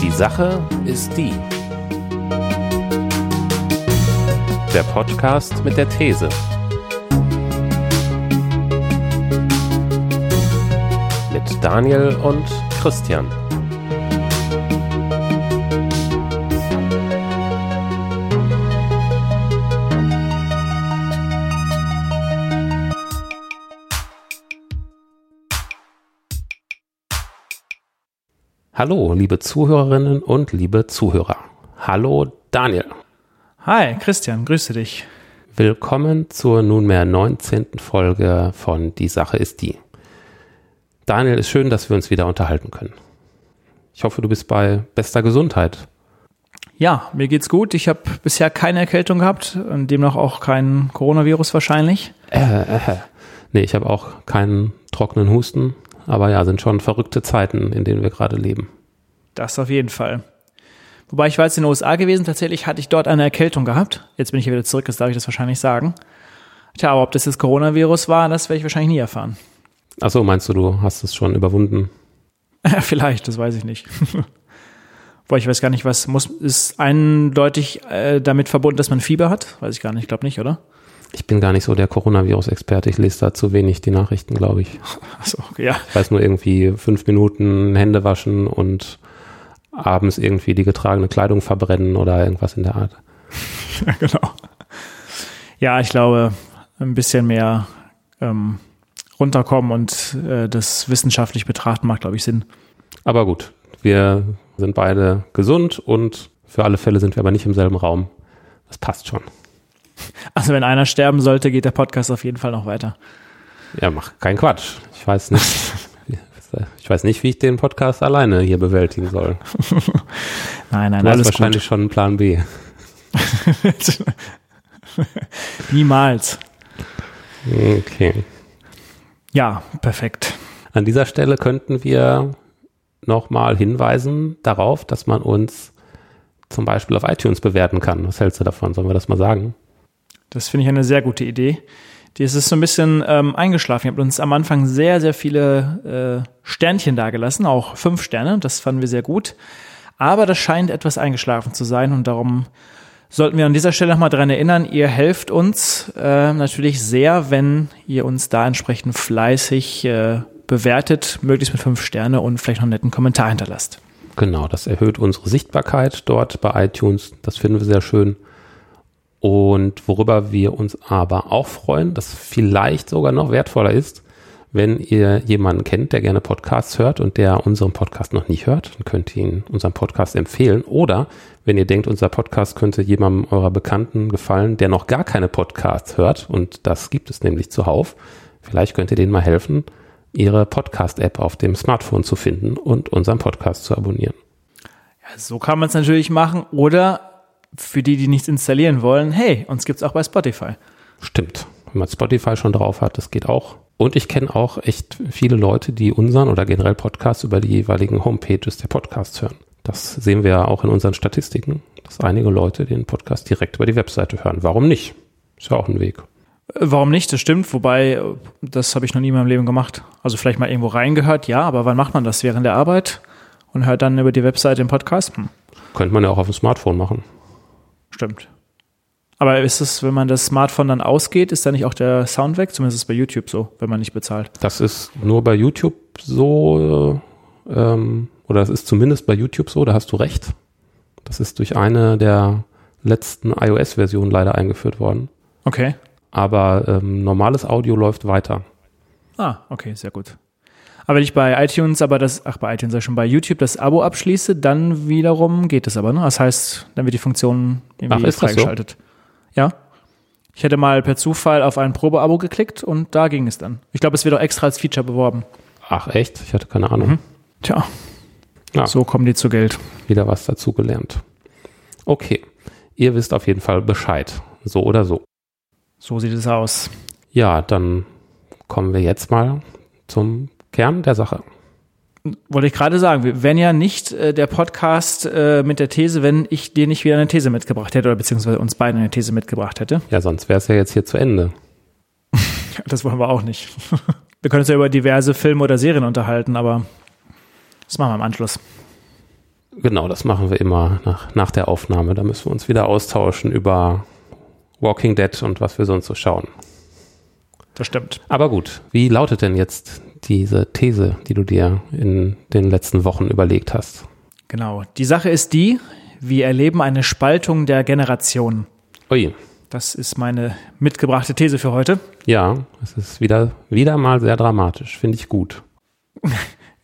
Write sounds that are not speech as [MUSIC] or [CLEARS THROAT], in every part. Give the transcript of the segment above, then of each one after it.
Die Sache ist die. Der Podcast mit der These. Mit Daniel und Christian. Hallo, liebe Zuhörerinnen und liebe Zuhörer. Hallo, Daniel. Hi, Christian, grüße dich. Willkommen zur nunmehr 19. Folge von Die Sache ist die. Daniel, ist schön, dass wir uns wieder unterhalten können. Ich hoffe, du bist bei bester Gesundheit. Ja, mir geht's gut. Ich habe bisher keine Erkältung gehabt und demnach auch kein Coronavirus wahrscheinlich. Äh, äh, nee, ich habe auch keinen trockenen Husten, aber ja, sind schon verrückte Zeiten, in denen wir gerade leben. Das auf jeden Fall. Wobei ich war jetzt in den USA gewesen, tatsächlich hatte ich dort eine Erkältung gehabt. Jetzt bin ich hier wieder zurück, jetzt darf ich das wahrscheinlich sagen. Tja, aber ob das das Coronavirus war, das werde ich wahrscheinlich nie erfahren. Achso, meinst du, du hast es schon überwunden? [LAUGHS] Vielleicht, das weiß ich nicht. [LAUGHS] Boah, ich weiß gar nicht, was muss, ist eindeutig äh, damit verbunden, dass man Fieber hat? Weiß ich gar nicht, ich glaube nicht, oder? Ich bin gar nicht so der Coronavirus-Experte. Ich lese da zu wenig die Nachrichten, glaube ich. Achso, ja. Ich weiß nur irgendwie fünf Minuten Hände waschen und abends irgendwie die getragene Kleidung verbrennen oder irgendwas in der Art. [LAUGHS] Ja, genau. Ja, ich glaube, ein bisschen mehr ähm, runterkommen und äh, das wissenschaftlich betrachten macht, glaube ich, Sinn. Aber gut, wir sind beide gesund und für alle Fälle sind wir aber nicht im selben Raum. Das passt schon. [LAUGHS] Also wenn einer sterben sollte, geht der Podcast auf jeden Fall noch weiter. Ja, mach keinen Quatsch. Ich weiß nicht. [LAUGHS] Ich weiß nicht, wie ich den Podcast alleine hier bewältigen soll. [LAUGHS] nein, nein, Du hast alles wahrscheinlich schon einen Plan B. gut. Niemals. Okay. Ja, perfekt. An dieser Stelle könnten wir nochmal hinweisen darauf, dass man uns zum Beispiel auf iTunes bewerten kann. Was hältst du davon? Sollen wir das mal sagen? Das finde ich eine sehr gute Idee. Die ist so ein bisschen ähm, eingeschlafen. Ihr habt uns am Anfang sehr, sehr viele äh, Sternchen dagelassen, auch fünf Sterne. Das fanden wir sehr gut. Aber das scheint etwas eingeschlafen zu sein und darum sollten wir an dieser Stelle nochmal dran erinnern, ihr helft uns äh, natürlich sehr, wenn ihr uns da entsprechend fleißig äh, bewertet, möglichst mit fünf Sterne und vielleicht noch einen netten Kommentar hinterlasst. Genau, das erhöht unsere Sichtbarkeit dort bei iTunes. Das finden wir sehr schön. Und worüber wir uns aber auch freuen, das vielleicht sogar noch wertvoller ist, wenn ihr jemanden kennt, der gerne Podcasts hört und der unseren Podcast noch nicht hört, dann könnt ihr ihn unseren Podcast empfehlen. Oder wenn ihr denkt, unser Podcast könnte jemandem eurer Bekannten gefallen, der noch gar keine Podcasts hört, und das gibt es nämlich zuhauf, vielleicht könnt ihr denen mal helfen, ihre Podcast-App auf dem Smartphone zu finden und unseren Podcast zu abonnieren. Ja, so kann man es natürlich machen. Oder für die, die nichts installieren wollen, hey, uns gibt's auch bei Spotify. Stimmt. Wenn man Spotify schon drauf hat, das geht auch. Und ich kenne auch echt viele Leute, die unseren oder generell Podcasts über die jeweiligen Homepages der Podcasts hören. Das sehen wir ja auch in unseren Statistiken, dass einige Leute den Podcast direkt über die Webseite hören. Warum nicht? Ist ja auch ein Weg. Äh, Warum nicht? Das stimmt. Wobei, äh, das habe ich noch nie in meinem Leben gemacht. Also vielleicht mal irgendwo reingehört, ja, aber wann macht man das? Während der Arbeit? Und hört dann über die Webseite den Podcast? Hm, Könnte man ja auch auf dem Smartphone machen. Stimmt. Aber ist es, wenn man das Smartphone dann ausgeht, ist da nicht auch der Sound weg? Zumindest ist es bei YouTube so, wenn man nicht bezahlt. Das ist nur bei YouTube so, äh, ähm, oder es ist zumindest bei YouTube so, da hast du recht. Das ist durch eine der letzten iOS-Versionen leider eingeführt worden. Okay. Aber ähm, normales Audio läuft weiter. Ah, okay, sehr gut. Aber wenn ich bei iTunes, aber das, ach bei iTunes ich schon, bei YouTube das Abo abschließe, dann wiederum geht es aber, ne? Das heißt, dann wird die Funktion irgendwie Ach, ist das so? freigeschaltet. Ja. Ich hätte mal per Zufall auf ein Probeabo geklickt und da ging es dann. Ich glaube, es wird auch extra als Feature beworben. Ach echt? Ich hatte keine Ahnung. Tja, Ja, so kommen die zu Geld. wieder was dazugelernt. Okay, ihr wisst auf jeden Fall Bescheid. So oder so. So sieht es aus. Ja, dann kommen wir jetzt mal zum Kern der Sache. Wollte ich gerade sagen, wir wären ja nicht äh, der Podcast äh, mit der These, wenn ich dir nicht wieder eine These mitgebracht hätte oder beziehungsweise uns beiden eine These mitgebracht hätte. Ja, sonst wäre es ja jetzt hier zu Ende. [LAUGHS] Das wollen wir auch nicht. [LAUGHS] Wir können uns ja über diverse Filme oder Serien unterhalten, aber Das machen wir im Anschluss. Genau, das machen wir immer nach, nach der Aufnahme. Da müssen wir uns wieder austauschen über Walking Dead und was wir sonst so schauen. Das stimmt. Aber gut, wie lautet denn jetzt diese These, die du dir in den letzten Wochen überlegt hast? Genau. Die Sache ist die, wir erleben eine Spaltung der Generationen. Ui. Das ist meine mitgebrachte These für heute. Ja, es ist wieder, wieder mal sehr dramatisch. Finde ich gut. [LAUGHS]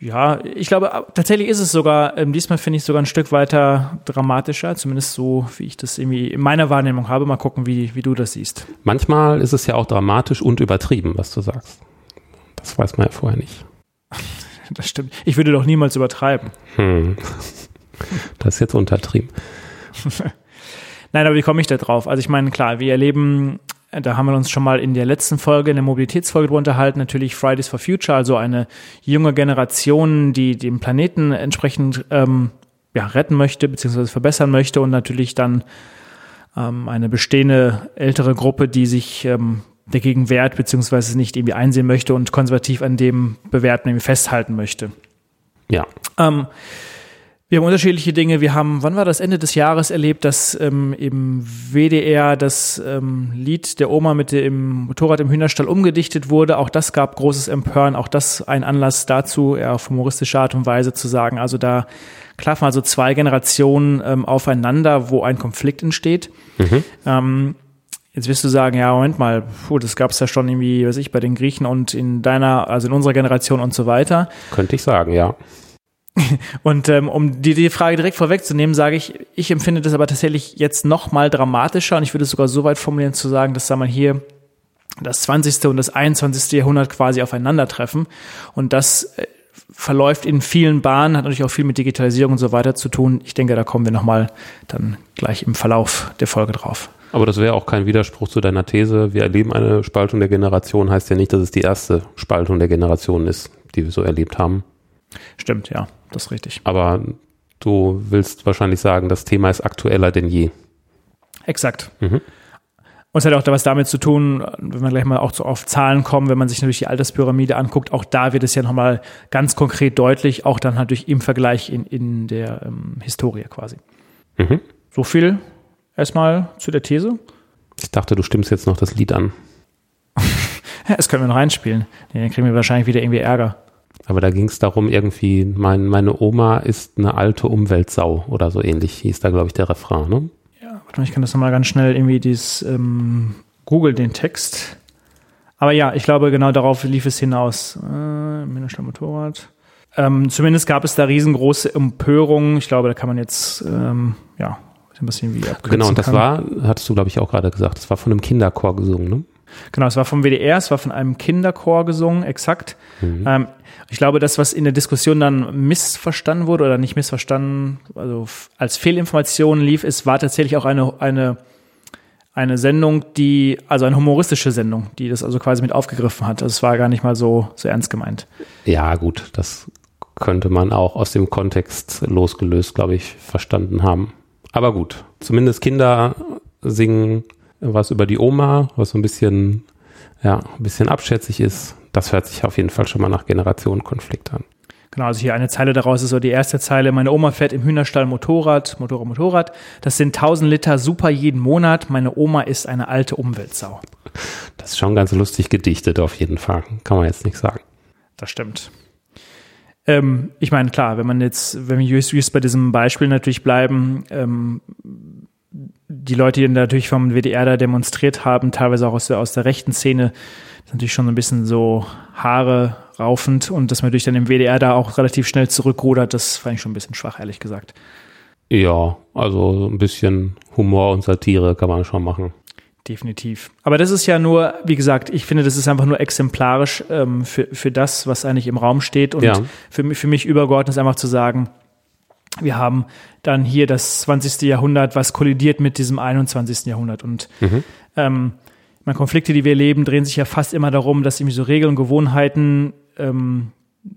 Ja, ich glaube, tatsächlich ist es sogar, ähm, diesmal finde ich es sogar ein Stück weiter dramatischer, zumindest so, wie ich das irgendwie in meiner Wahrnehmung habe. Mal gucken, wie, wie du das siehst. Manchmal ist es ja auch dramatisch und übertrieben, was du sagst. Das weiß man ja vorher nicht. [LAUGHS] Das stimmt. Ich würde doch niemals übertreiben. Hm. [LAUGHS] Das ist jetzt untertrieben. [LAUGHS] Nein, aber wie komme ich da drauf? Also ich meine, klar, wir erleben, da haben wir uns schon mal in der letzten Folge, in der Mobilitätsfolge drüber unterhalten, natürlich Fridays for Future, also eine junge Generation, die den Planeten entsprechend ähm, ja, retten möchte, beziehungsweise verbessern möchte und natürlich dann ähm, eine bestehende ältere Gruppe, die sich ähm, dagegen wehrt, beziehungsweise nicht irgendwie einsehen möchte und konservativ an dem Bewerten irgendwie festhalten möchte. Ja. Ähm, wir haben unterschiedliche Dinge. Wir haben, wann war das Ende des Jahres erlebt, dass ähm, im WDR das ähm, Lied der Oma mit dem Motorrad im Hühnerstall umgedichtet wurde. Auch das gab großes Empören. Auch das ein Anlass dazu, eher auf humoristische Art und Weise zu sagen. Also da klaffen also zwei Generationen ähm, aufeinander, wo ein Konflikt entsteht. Mhm. Ähm, Jetzt wirst du sagen, ja, Moment mal, puh, das gab es ja schon irgendwie, weiß ich, bei den Griechen und in deiner, also in unserer Generation und so weiter. Könnte ich sagen, ja. [LAUGHS] Und ähm, um die, die Frage direkt vorwegzunehmen, sage ich, ich empfinde das aber tatsächlich jetzt noch mal dramatischer und ich würde es sogar so weit formulieren zu sagen, dass sagen wir hier das 20. und das 21. Jahrhundert quasi aufeinandertreffen und das äh, verläuft in vielen Bahnen, hat natürlich auch viel mit Digitalisierung und so weiter zu tun. Ich denke, da kommen wir noch mal dann gleich im Verlauf der Folge drauf. Aber das wäre auch kein Widerspruch zu deiner These. Wir erleben eine Spaltung der Generation, heißt ja nicht, dass es die erste Spaltung der Generation ist, die wir so erlebt haben. Stimmt, ja, das ist richtig. Aber du willst wahrscheinlich sagen, das Thema ist aktueller denn je. Exakt. Mhm. Und es hat auch da was damit zu tun, wenn wir gleich mal auch so auf Zahlen kommen, wenn man sich natürlich die Alterspyramide anguckt, auch da wird es ja nochmal ganz konkret deutlich, auch dann natürlich im Vergleich in, in der ähm, Historie quasi. Mhm. So viel erstmal zu der These. Ich dachte, du stimmst jetzt noch das Lied an. [LAUGHS] Das können wir noch reinspielen. Nee, dann kriegen wir wahrscheinlich wieder irgendwie Ärger. Aber da ging es darum, irgendwie, mein, meine Oma ist eine alte Umweltsau oder so ähnlich, hieß da, glaube ich, der Refrain, ne? Warte mal, ich kann das nochmal ganz schnell irgendwie dieses ähm, Google den Text. Aber ja, ich glaube, genau darauf lief es hinaus. Äh, Minderstadt Motorrad. Ähm, zumindest gab es da riesengroße Empörungen. Ich glaube, da kann man jetzt, ähm, ja, ein bisschen wie abkürzen Genau, und das kann. war, hattest du, glaube ich, auch gerade gesagt, das war von einem Kinderchor gesungen, ne? Genau, es war vom WDR, es war von einem Kinderchor gesungen, exakt. Ähm, ich glaube, das, was in der Diskussion dann missverstanden wurde oder nicht missverstanden, also als Fehlinformation lief, es war tatsächlich auch eine, eine, eine Sendung, die, also eine humoristische Sendung, die das also quasi mit aufgegriffen hat. Also es war gar nicht mal so, so ernst gemeint. Ja, gut, das könnte man auch aus dem Kontext losgelöst, glaube ich, verstanden haben. Aber gut, zumindest Kinder singen was über die Oma, was so ein bisschen, ja, ein bisschen abschätzig ist. Das hört sich auf jeden Fall schon mal nach Generationenkonflikt an. Genau, also hier eine Zeile daraus ist so die erste Zeile. Meine Oma fährt im Hühnerstall Motorrad, Motorrad, Motorrad. Das sind 1000 Liter super jeden Monat. Meine Oma ist eine alte Umweltsau. Das ist schon ganz lustig gedichtet auf jeden Fall. Kann man jetzt nicht sagen. Das stimmt. Ähm, ich meine, klar, wenn man jetzt, wenn wir just, just bei diesem Beispiel natürlich bleiben, ähm, die Leute, die natürlich vom WDR da demonstriert haben, teilweise auch aus der, aus der rechten Szene, ist natürlich schon so ein bisschen so Haare raufend und dass man natürlich dann im WDR da auch relativ schnell zurückrudert, das fand ich schon ein bisschen schwach, ehrlich gesagt. Ja, also ein bisschen Humor und Satire kann man schon machen. Definitiv. Aber das ist ja nur, wie gesagt, ich finde, das ist einfach nur exemplarisch ähm, für, für das, was eigentlich im Raum steht. Und Ja. für, mich- für mich übergeordnet ist einfach zu sagen, wir haben dann hier das 20. Jahrhundert, was kollidiert mit diesem 21. Jahrhundert. Und ähm, meine Konflikte, die wir erleben, drehen sich ja fast immer darum, dass irgendwie so Regeln und Gewohnheiten ähm,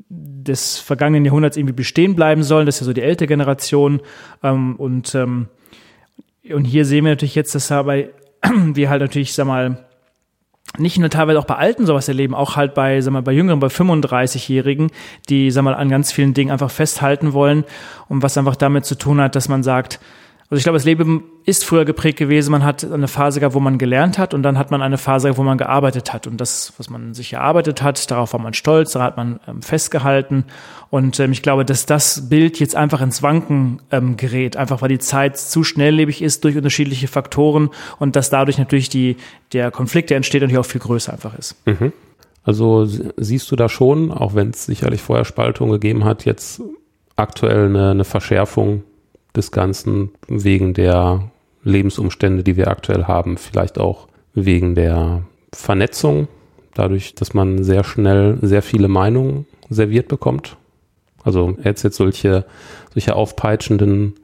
des vergangenen Jahrhunderts irgendwie bestehen bleiben sollen. Das ist ja so die ältere Generation. Ähm, und, ähm, und hier sehen wir natürlich jetzt, dass dabei [CLEARS THROAT] wir halt natürlich, sag mal, nicht nur teilweise auch bei Alten sowas erleben, auch halt bei, sag mal, bei Jüngeren, bei 35-Jährigen, die, sag mal, an ganz vielen Dingen einfach festhalten wollen und was einfach damit zu tun hat, dass man sagt, also ich glaube, das Leben ist früher geprägt gewesen. Man hat eine Phase gehabt, wo man gelernt hat und dann hat man eine Phase wo man gearbeitet hat. Und das, was man sich erarbeitet hat, darauf war man stolz, da hat man ähm, festgehalten. Und ähm, ich glaube, dass das Bild jetzt einfach ins Wanken ähm, gerät, einfach weil die Zeit zu schnelllebig ist durch unterschiedliche Faktoren und dass dadurch natürlich die, der Konflikt, der entsteht, natürlich auch viel größer einfach ist. Mhm. Also siehst du da schon, auch wenn es sicherlich vorher Spaltungen gegeben hat, jetzt aktuell eine, eine Verschärfung des Ganzen wegen der Lebensumstände, die wir aktuell haben, vielleicht auch wegen der Vernetzung, dadurch, dass man sehr schnell sehr viele Meinungen serviert bekommt. Also er jetzt solche, solche aufpeitschenden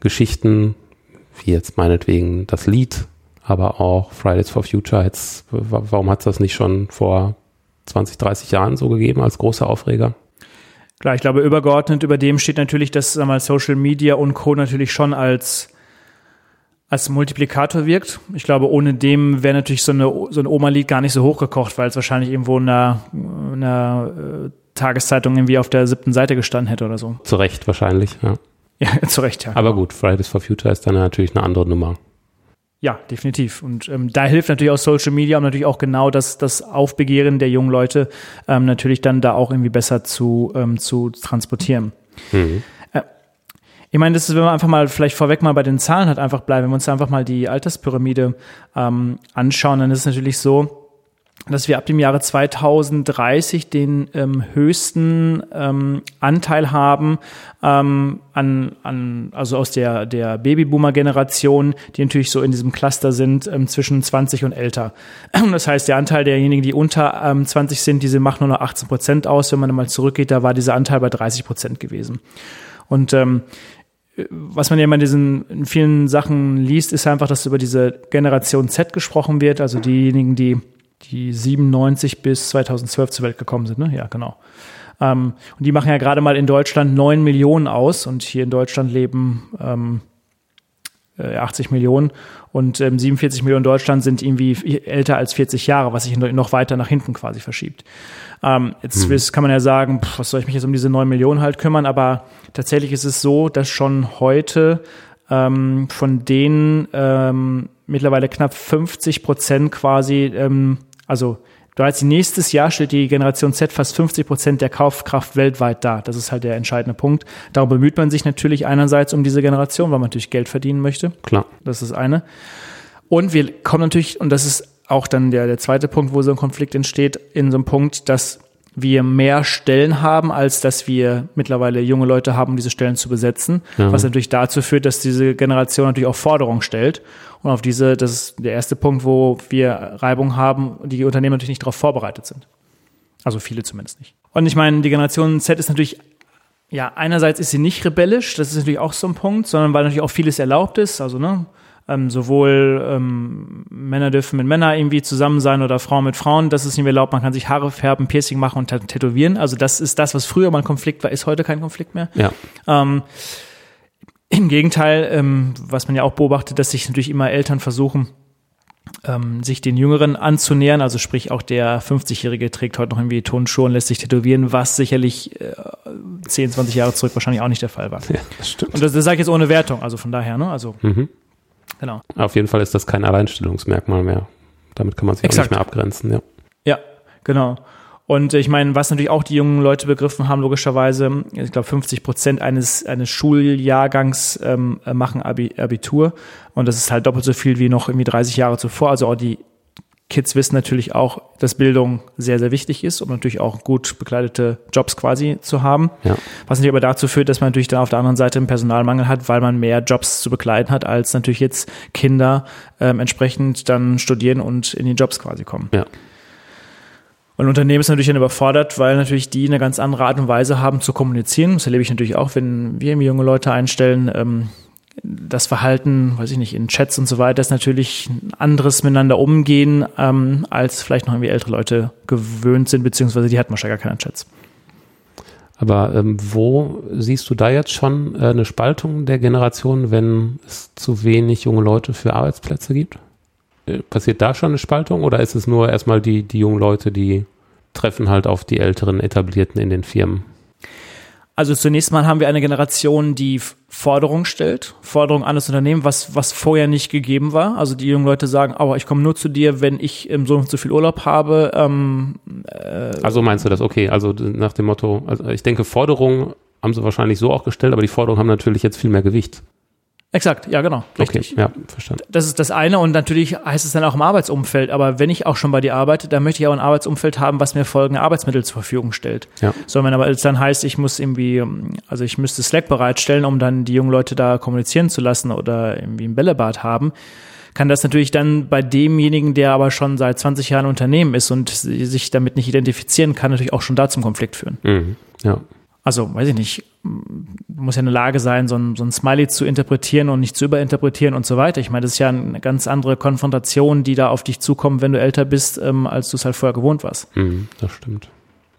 Geschichten, wie jetzt meinetwegen das Lied, aber auch Fridays for Future. Jetzt, warum hat es das nicht schon vor 20, 30 Jahren so gegeben als großer Aufreger? Klar, ich glaube, übergeordnet über dem steht natürlich, dass sag mal, Social Media und Co. natürlich schon als, als Multiplikator wirkt. Ich glaube, ohne dem wäre natürlich so, eine, so ein Oma-Lied gar nicht so hochgekocht, weil es wahrscheinlich irgendwo in einer, in einer äh, Tageszeitung irgendwie auf der siebten Seite gestanden hätte oder so. Zu Recht wahrscheinlich, ja. Ja, [LAUGHS] zu Recht, ja. Aber gut, Fridays for Future ist dann natürlich eine andere Nummer. Ja, definitiv. Und ähm, da hilft natürlich auch Social Media, um natürlich auch genau das, das Aufbegehren der jungen Leute ähm, natürlich dann da auch irgendwie besser zu, ähm, zu transportieren. Mhm. Äh, ich meine, das ist, wenn man einfach mal vielleicht vorweg mal bei den Zahlen hat einfach bleiben, wenn wir uns einfach mal die Alterspyramide ähm, anschauen, dann ist es natürlich so, dass wir ab dem Jahre 2030 den ähm, höchsten ähm, Anteil haben ähm, an, an, also aus der, der Babyboomer-Generation, die natürlich so in diesem Cluster sind, ähm, zwischen 20 und älter. [CLEARS THROAT] Das heißt, der Anteil derjenigen, die unter ähm, 20 sind, diese machen nur noch 18 Prozent aus. Wenn man mal zurückgeht, da war dieser Anteil bei 30 Prozent gewesen. Und ähm, was man ja immer in diesen in vielen Sachen liest, ist einfach, dass über diese Generation Z gesprochen wird, also diejenigen, die die 97 bis 2012 zur Welt gekommen sind. Ne? Ja, genau. Ähm, und die machen ja gerade mal in Deutschland 9 Millionen aus und hier in Deutschland leben ähm, 80 äh, Millionen und ähm, 47 Millionen in Deutschland sind irgendwie älter als 40 Jahre, was sich noch weiter nach hinten quasi verschiebt. Ähm, jetzt hm. kann man ja sagen, pff, was soll ich mich jetzt um diese 9 Millionen halt kümmern, aber tatsächlich ist es so, dass schon heute ähm, von denen ähm, mittlerweile knapp 50 Prozent quasi ähm, also bereits nächstes Jahr stellt die Generation Z fast 50 Prozent der Kaufkraft weltweit dar. Das ist halt der entscheidende Punkt. Darum bemüht man sich natürlich einerseits um diese Generation, weil man natürlich Geld verdienen möchte. Klar. Das ist eine. Und wir kommen natürlich, und das ist auch dann der, der zweite Punkt, wo so ein Konflikt entsteht, in so einem Punkt, dass wir mehr Stellen haben, als dass wir mittlerweile junge Leute haben, diese Stellen zu besetzen. Ja. Was natürlich dazu führt, dass diese Generation natürlich auch Forderungen stellt. Und auf diese, das ist der erste Punkt, wo wir Reibung haben, die Unternehmen natürlich nicht darauf vorbereitet sind. Also viele zumindest nicht. Und ich meine, die Generation Z ist natürlich ja, einerseits ist sie nicht rebellisch, das ist natürlich auch so ein Punkt, sondern weil natürlich auch vieles erlaubt ist. Also, ne, ähm, sowohl ähm, Männer dürfen mit Männern irgendwie zusammen sein oder Frauen mit Frauen. Das ist nicht mehr erlaubt. Man kann sich Haare färben, Piercing machen und tätowieren. Also das ist das, was früher mal ein Konflikt war, ist heute kein Konflikt mehr. Ja. Ähm, Im Gegenteil, ähm, was man ja auch beobachtet, dass sich natürlich immer Eltern versuchen, ähm, sich den Jüngeren anzunähern. Also sprich, auch der 50-Jährige trägt heute noch irgendwie Tonschuhe und lässt sich tätowieren, was sicherlich äh, 10, 20 Jahre zurück wahrscheinlich auch nicht der Fall war. Ja, das stimmt. Und das, das sage ich jetzt ohne Wertung, also von daher, ne? Also mhm. Genau. Auf jeden Fall ist das kein Alleinstellungsmerkmal mehr. Damit kann man sich Exakt. auch nicht mehr abgrenzen, ja. Ja, genau. Und ich meine, was natürlich auch die jungen Leute begriffen haben, logischerweise, ich glaube, 50 Prozent eines, eines Schuljahrgangs ähm, machen Abitur. Und das ist halt doppelt so viel wie noch irgendwie 30 Jahre zuvor. Also auch die Kids wissen natürlich auch, dass Bildung sehr, sehr wichtig ist, um natürlich auch gut bekleidete Jobs quasi zu haben. Ja. Was natürlich aber dazu führt, dass man natürlich dann auf der anderen Seite einen Personalmangel hat, weil man mehr Jobs zu bekleiden hat, als natürlich jetzt Kinder ähm, entsprechend dann studieren und in die Jobs quasi kommen. Ja. Und Unternehmen ist natürlich dann überfordert, weil natürlich die eine ganz andere Art und Weise haben zu kommunizieren. Das erlebe ich natürlich auch, wenn wir junge Leute einstellen. Ähm, das Verhalten, weiß ich nicht, in Chats und so weiter ist natürlich ein anderes miteinander umgehen, ähm, als vielleicht noch irgendwie ältere Leute gewöhnt sind, beziehungsweise die hatten wahrscheinlich gar keine Chats. Aber ähm, wo siehst du da jetzt schon äh, eine Spaltung der Generation, wenn es zu wenig junge Leute für Arbeitsplätze gibt? äh, passiert da schon eine Spaltung oder ist es nur erstmal die, die jungen Leute, die treffen halt auf die älteren Etablierten in den Firmen? Also zunächst mal haben wir eine Generation, die Forderungen stellt, Forderungen an das Unternehmen, was, was vorher nicht gegeben war. Also die jungen Leute sagen, aber ich komme nur zu dir, wenn ich im so und so viel Urlaub habe. Ähm, äh also meinst du das, okay, also nach dem Motto, also ich denke, Forderungen haben sie wahrscheinlich so auch gestellt, aber die Forderungen haben natürlich jetzt viel mehr Gewicht. Exakt, ja, genau. Richtig. Okay, ja, verstanden. Das ist das eine und natürlich heißt es dann auch im Arbeitsumfeld. Aber wenn ich auch schon bei dir arbeite, dann möchte ich auch ein Arbeitsumfeld haben, was mir folgende Arbeitsmittel zur Verfügung stellt. Ja. So, wenn aber es dann heißt, ich muss irgendwie, also ich müsste Slack bereitstellen, um dann die jungen Leute da kommunizieren zu lassen oder irgendwie ein Bällebad haben, kann das natürlich dann bei demjenigen, der aber schon seit 20 Jahren Unternehmen ist und sich damit nicht identifizieren kann, natürlich auch schon da zum Konflikt führen. Mhm. Ja. Also, weiß ich nicht, muss ja eine Lage sein, so ein, so ein Smiley zu interpretieren und nicht zu überinterpretieren und so weiter. Ich meine, das ist ja eine ganz andere Konfrontation, die da auf dich zukommt, wenn du älter bist, ähm, als du es halt vorher gewohnt warst. Mhm, das stimmt.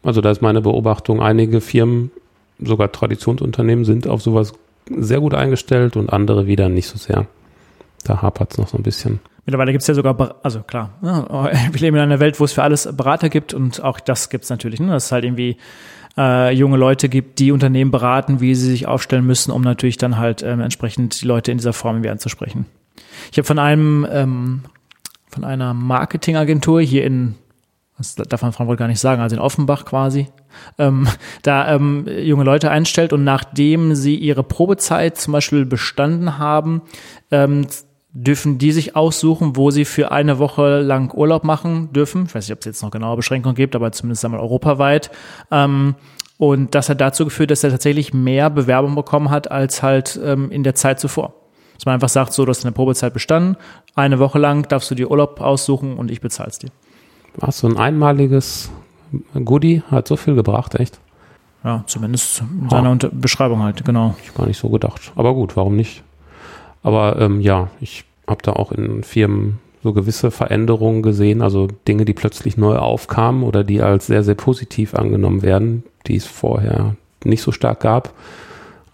Also da ist meine Beobachtung, einige Firmen, sogar Traditionsunternehmen, sind auf sowas sehr gut eingestellt und andere wieder nicht so sehr. Da hapert es noch so ein bisschen. Mittlerweile gibt es ja sogar, also klar, [LAUGHS] wir leben in einer Welt, wo es für alles Berater gibt und auch das gibt es natürlich. Ne? Das ist halt irgendwie äh, junge Leute gibt, die Unternehmen beraten, wie sie sich aufstellen müssen, um natürlich dann halt ähm, entsprechend die Leute in dieser Form irgendwie anzusprechen. Ich habe von einem ähm, von einer Marketingagentur hier in das darf man Frankfurt gar nicht sagen, also in Offenbach quasi, ähm, da ähm, junge Leute einstellt und nachdem sie ihre Probezeit zum Beispiel bestanden haben, ähm, dürfen die sich aussuchen, wo sie für eine Woche lang Urlaub machen dürfen. Ich weiß nicht, ob es jetzt noch genaue Beschränkungen gibt, aber zumindest einmal europaweit. Ähm, und das hat dazu geführt, dass er tatsächlich mehr Bewerbung bekommen hat als halt ähm, in der Zeit zuvor. Dass man einfach sagt, so, du hast eine Probezeit bestanden, eine Woche lang darfst du dir Urlaub aussuchen und ich bezahl's dir. Ach, so ein einmaliges Goodie hat so viel gebracht, echt? Ja, zumindest in seiner ah. Beschreibung halt, genau. Ich gar nicht so gedacht. Aber gut, warum nicht? Aber ähm, ja, ich habe da auch in Firmen so gewisse Veränderungen gesehen, also Dinge, die plötzlich neu aufkamen oder die als sehr, sehr positiv angenommen werden, die es vorher nicht so stark gab.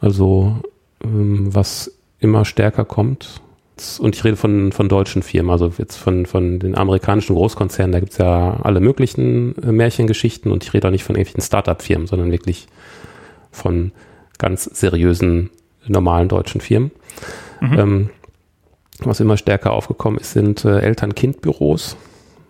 Also ähm, was immer stärker kommt. Und ich rede von, von deutschen Firmen, also jetzt von, von den amerikanischen Großkonzernen, da gibt es ja alle möglichen äh, Märchengeschichten und ich rede auch nicht von irgendwelchen Startup-Firmen, sondern wirklich von ganz seriösen, normalen deutschen Firmen. Mhm. Ähm, was immer stärker aufgekommen ist, sind äh, Eltern-Kind-Büros,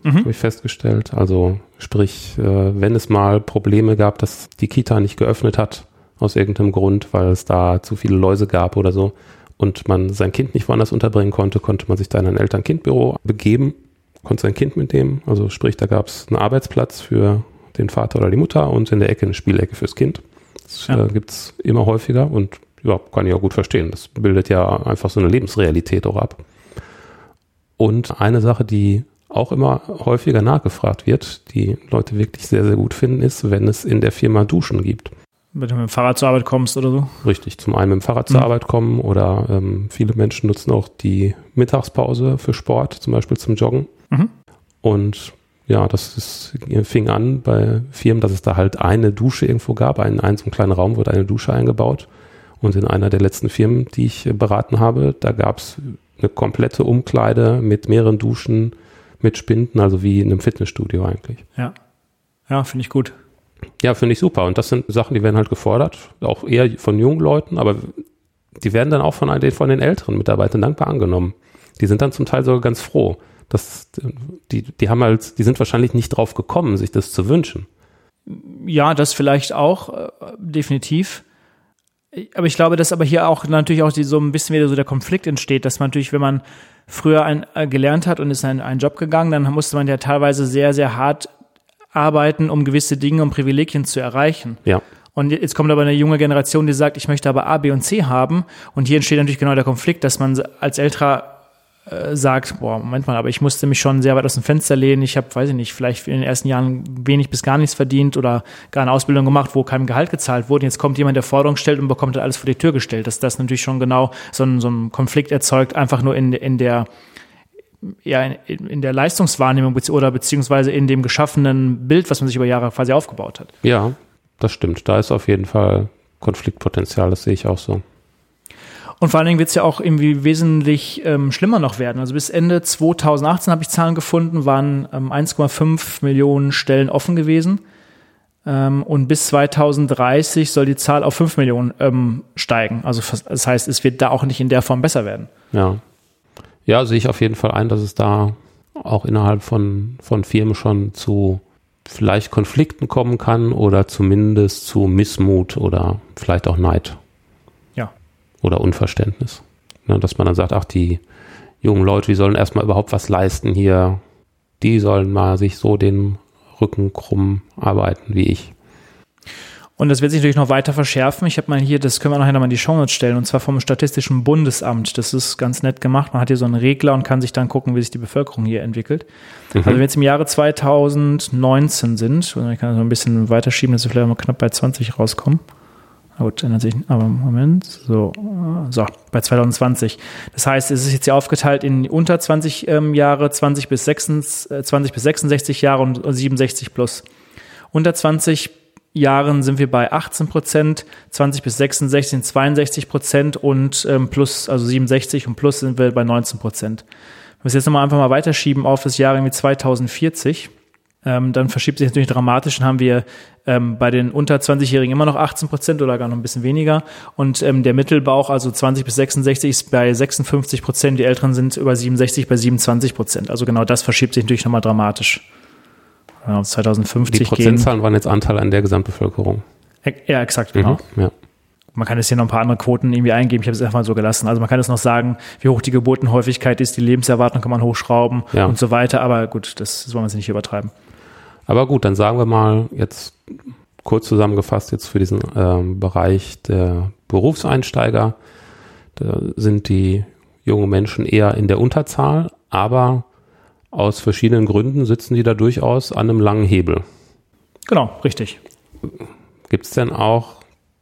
mhm. habe ich festgestellt. Also sprich, äh, wenn es mal Probleme gab, dass die Kita nicht geöffnet hat, aus irgendeinem Grund, weil es da zu viele Läuse gab oder so, und man sein Kind nicht woanders unterbringen konnte, konnte man sich da in ein Eltern-Kind-Büro begeben, konnte sein Kind mitnehmen. Also sprich, da gab es einen Arbeitsplatz für den Vater oder die Mutter und in der Ecke eine Spielecke fürs Kind. Das ja. äh, gibt es immer häufiger und ja, kann ich auch gut verstehen. Das bildet ja einfach so eine Lebensrealität auch ab. Und eine Sache, die auch immer häufiger nachgefragt wird, die Leute wirklich sehr, sehr gut finden, ist, wenn es in der Firma Duschen gibt. Wenn du mit dem Fahrrad zur Arbeit kommst oder so? Richtig, zum einen mit dem Fahrrad zur mhm. Arbeit kommen oder ähm, viele Menschen nutzen auch die Mittagspause für Sport, zum Beispiel zum Joggen. Mhm. Und ja, das ist, fing an bei Firmen, dass es da halt eine Dusche irgendwo gab, einen, einen so einen kleinen Raum wurde eine Dusche eingebaut. Und in einer der letzten Firmen, die ich beraten habe, da gab es eine komplette Umkleide mit mehreren Duschen, mit Spinden, also wie in einem Fitnessstudio eigentlich. Ja. Ja, finde ich gut. Ja, finde ich super. Und das sind Sachen, die werden halt gefordert, auch eher von jungen Leuten, aber die werden dann auch von, den, von den älteren Mitarbeitern dankbar angenommen. Die sind dann zum Teil sogar ganz froh. dass die, die haben halt, die sind wahrscheinlich nicht drauf gekommen, sich das zu wünschen. Ja, das vielleicht auch, äh, definitiv. Aber ich glaube, dass aber hier auch natürlich auch die, so ein bisschen wieder so der Konflikt entsteht, dass man natürlich, wenn man früher ein, äh, gelernt hat und ist in einen Job gegangen, dann musste man ja teilweise sehr, sehr hart arbeiten, um gewisse Dinge und Privilegien zu erreichen. Ja. Und jetzt kommt aber eine junge Generation, die sagt, ich möchte aber A, B und C haben. Und hier entsteht natürlich genau der Konflikt, dass man als älterer äh, sagt, boah, Moment mal, aber ich musste mich schon sehr weit aus dem Fenster lehnen. Ich habe, weiß ich nicht, vielleicht in den ersten Jahren wenig bis gar nichts verdient oder gar eine Ausbildung gemacht, wo kein Gehalt gezahlt wurde. Jetzt kommt jemand, der Forderung stellt und bekommt alles vor die Tür gestellt. Dass das natürlich schon genau so ein, so ein Konflikt erzeugt, einfach nur in, in der ja, in, in der Leistungswahrnehmung oder beziehungsweise in dem geschaffenen Bild, was man sich über Jahre quasi aufgebaut hat. Ja, das stimmt. Da ist auf jeden Fall Konfliktpotenzial, das sehe ich auch so. Und vor allen Dingen wird es ja auch irgendwie wesentlich ähm, schlimmer noch werden. Also bis Ende 2018 habe ich Zahlen gefunden, waren ähm, 1,5 Millionen Stellen offen gewesen. Ähm, und bis 2030 soll die Zahl auf 5 Millionen ähm, steigen. Also das heißt, es wird da auch nicht in der Form besser werden. Ja. Ja, sehe ich auf jeden Fall ein, dass es da auch innerhalb von, von Firmen schon zu vielleicht Konflikten kommen kann oder zumindest zu Missmut oder vielleicht auch Neid oder Unverständnis. Ne, dass man dann sagt, ach, die jungen Leute, die sollen erstmal überhaupt was leisten hier, die sollen mal sich so den Rücken krumm arbeiten wie ich. Und das wird sich natürlich noch weiter verschärfen. Ich habe mal hier, das können wir nachher nochmal in die Shownotes stellen, und zwar vom Statistischen Bundesamt. Das ist ganz nett gemacht. Man hat hier so einen Regler und kann sich dann gucken, wie sich die Bevölkerung hier entwickelt. Mhm. Also wenn wir jetzt im Jahre 2019 sind, und ich kann das noch ein bisschen weiterschieben, dass wir vielleicht mal knapp bei 20 rauskommen. Gut, ändert sich, aber Moment, so, so, bei 2020. Das heißt, es ist jetzt hier aufgeteilt in unter 20 ähm, Jahre, 20 bis, 26, äh, 20 bis 66 Jahre und 67 plus. Unter 20 Jahren sind wir bei 18 Prozent, 20 bis 66 sind 62 Prozent und ähm, plus, also 67 und plus sind wir bei 19 Prozent. Wenn wir es jetzt nochmal einfach mal weiterschieben auf das Jahr irgendwie 2040, ähm, dann verschiebt sich natürlich dramatisch und haben wir ähm, bei den unter 20-Jährigen immer noch 18 Prozent oder gar noch ein bisschen weniger. Und ähm, der Mittelbauch, also 20 bis 66, ist bei 56 Prozent. Die Älteren sind über 67 bei 27 Prozent. Also genau das verschiebt sich natürlich nochmal dramatisch. Ja, 2050 Die Prozentzahlen waren jetzt Anteil an der Gesamtbevölkerung. Ja, exakt, genau. Mhm, ja. Man kann jetzt hier noch ein paar andere Quoten irgendwie eingeben. Ich habe es einfach mal so gelassen. Also man kann jetzt noch sagen, wie hoch die Geburtenhäufigkeit ist, die Lebenserwartung kann man hochschrauben ja. und so weiter. Aber gut, das, das wollen wir jetzt nicht übertreiben. Aber gut, dann sagen wir mal jetzt kurz zusammengefasst jetzt für diesen ähm, Bereich der Berufseinsteiger. Da sind die jungen Menschen eher in der Unterzahl, aber aus verschiedenen Gründen sitzen die da durchaus an einem langen Hebel. Genau, richtig. Gibt es denn auch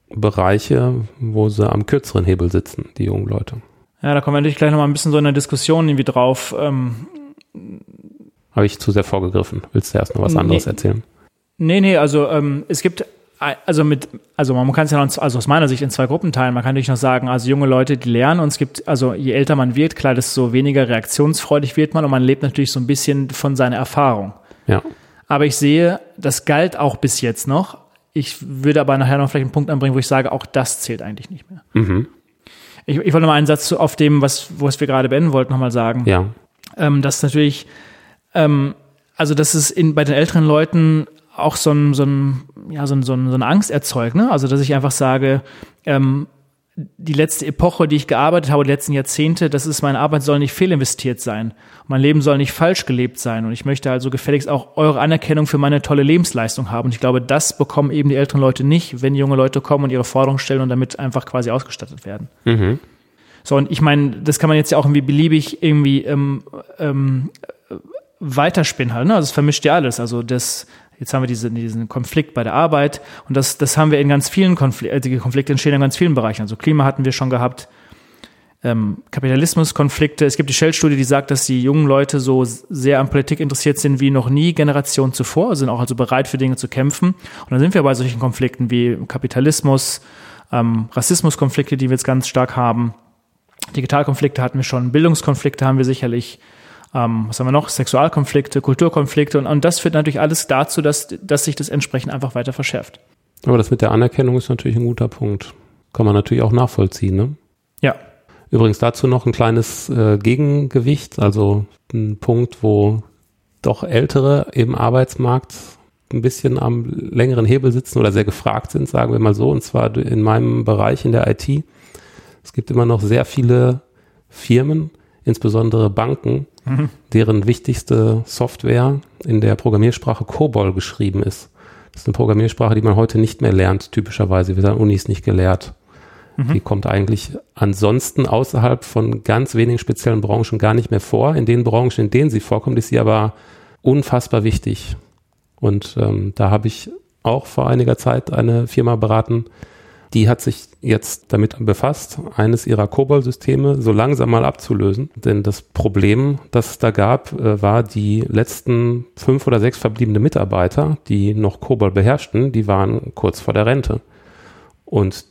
Bereiche, wo sie am kürzeren Hebel sitzen, die jungen Leute? Ja, da kommen wir natürlich gleich nochmal ein bisschen so in der Diskussion irgendwie drauf. Ähm, habe ich zu sehr vorgegriffen? Willst du erst noch was anderes nee, erzählen? Nee, nee, also ähm, es gibt also mit, also man kann es ja noch, also aus meiner Sicht in zwei Gruppen teilen. Man kann natürlich noch sagen, also junge Leute, die lernen und es gibt, also je älter man wird, klar, desto weniger reaktionsfreudig wird man und man lebt natürlich so ein bisschen von seiner Erfahrung. Ja. Aber ich sehe, das galt auch bis jetzt noch. Ich würde aber nachher noch vielleicht einen Punkt anbringen, wo ich sage, auch das zählt eigentlich nicht mehr. Mhm. Ich, ich wollte noch mal einen Satz auf dem, was, was wir gerade beenden wollten, nochmal sagen. Ja. Ähm, dass natürlich ähm, also dass es in, bei den älteren Leuten auch so, ein, so, ein, ja, so, ein, so, eine Angst erzeugt. Ne? Also dass ich einfach sage, ähm, die letzte Epoche, die ich gearbeitet habe, die letzten Jahrzehnte, das ist, meine Arbeit soll nicht fehlinvestiert sein. Mein Leben soll nicht falsch gelebt sein. Und ich möchte also gefälligst auch eure Anerkennung für meine tolle Lebensleistung haben. Und ich glaube, das bekommen eben die älteren Leute nicht, wenn junge Leute kommen und ihre Forderungen stellen und damit einfach quasi ausgestattet werden. Mhm. So, und ich meine, das kann man jetzt ja auch irgendwie beliebig irgendwie ähm, ähm, weiterspinnen halt. Ne? Also es vermischt ja alles. Also das, jetzt haben wir diese, diesen Konflikt bei der Arbeit und das, das haben wir in ganz vielen Konflikten, äh, Konflikte entstehen in ganz vielen Bereichen. Also Klima hatten wir schon gehabt, ähm, Kapitalismuskonflikte. Es gibt die Shell-Studie, die sagt, dass die jungen Leute so sehr an Politik interessiert sind wie noch nie Generationen zuvor, sind auch also bereit für Dinge zu kämpfen. Und dann sind wir bei solchen Konflikten wie Kapitalismus, ähm, Rassismuskonflikte, die wir jetzt ganz stark haben. Digitalkonflikte hatten wir schon, Bildungskonflikte haben wir sicherlich, ähm, was haben wir noch? Sexualkonflikte, Kulturkonflikte und, und das führt natürlich alles dazu, dass, dass sich das entsprechend einfach weiter verschärft. Aber das mit der Anerkennung ist natürlich ein guter Punkt. Kann man natürlich auch nachvollziehen, ne? Ja. Übrigens dazu noch ein kleines äh, Gegengewicht, also ein Punkt, wo doch Ältere im Arbeitsmarkt ein bisschen am längeren Hebel sitzen oder sehr gefragt sind, sagen wir mal so, und zwar in meinem Bereich in der IT. Es gibt immer noch sehr viele Firmen, insbesondere Banken, mhm. deren wichtigste Software in der Programmiersprache COBOL geschrieben ist. Das ist eine Programmiersprache, die man heute nicht mehr lernt, typischerweise. Wir sagen Unis nicht gelehrt. Mhm. Die kommt eigentlich ansonsten außerhalb von ganz wenigen speziellen Branchen gar nicht mehr vor. In den Branchen, in denen sie vorkommt, ist sie aber unfassbar wichtig. Und ähm, da habe ich auch vor einiger Zeit eine Firma beraten, die hat sich jetzt damit befasst, eines ihrer COBOL-Systeme so langsam mal abzulösen. Denn das Problem, das es da gab, äh, war die letzten fünf oder sechs verbliebene Mitarbeiter, die noch COBOL beherrschten, die waren kurz vor der Rente. Und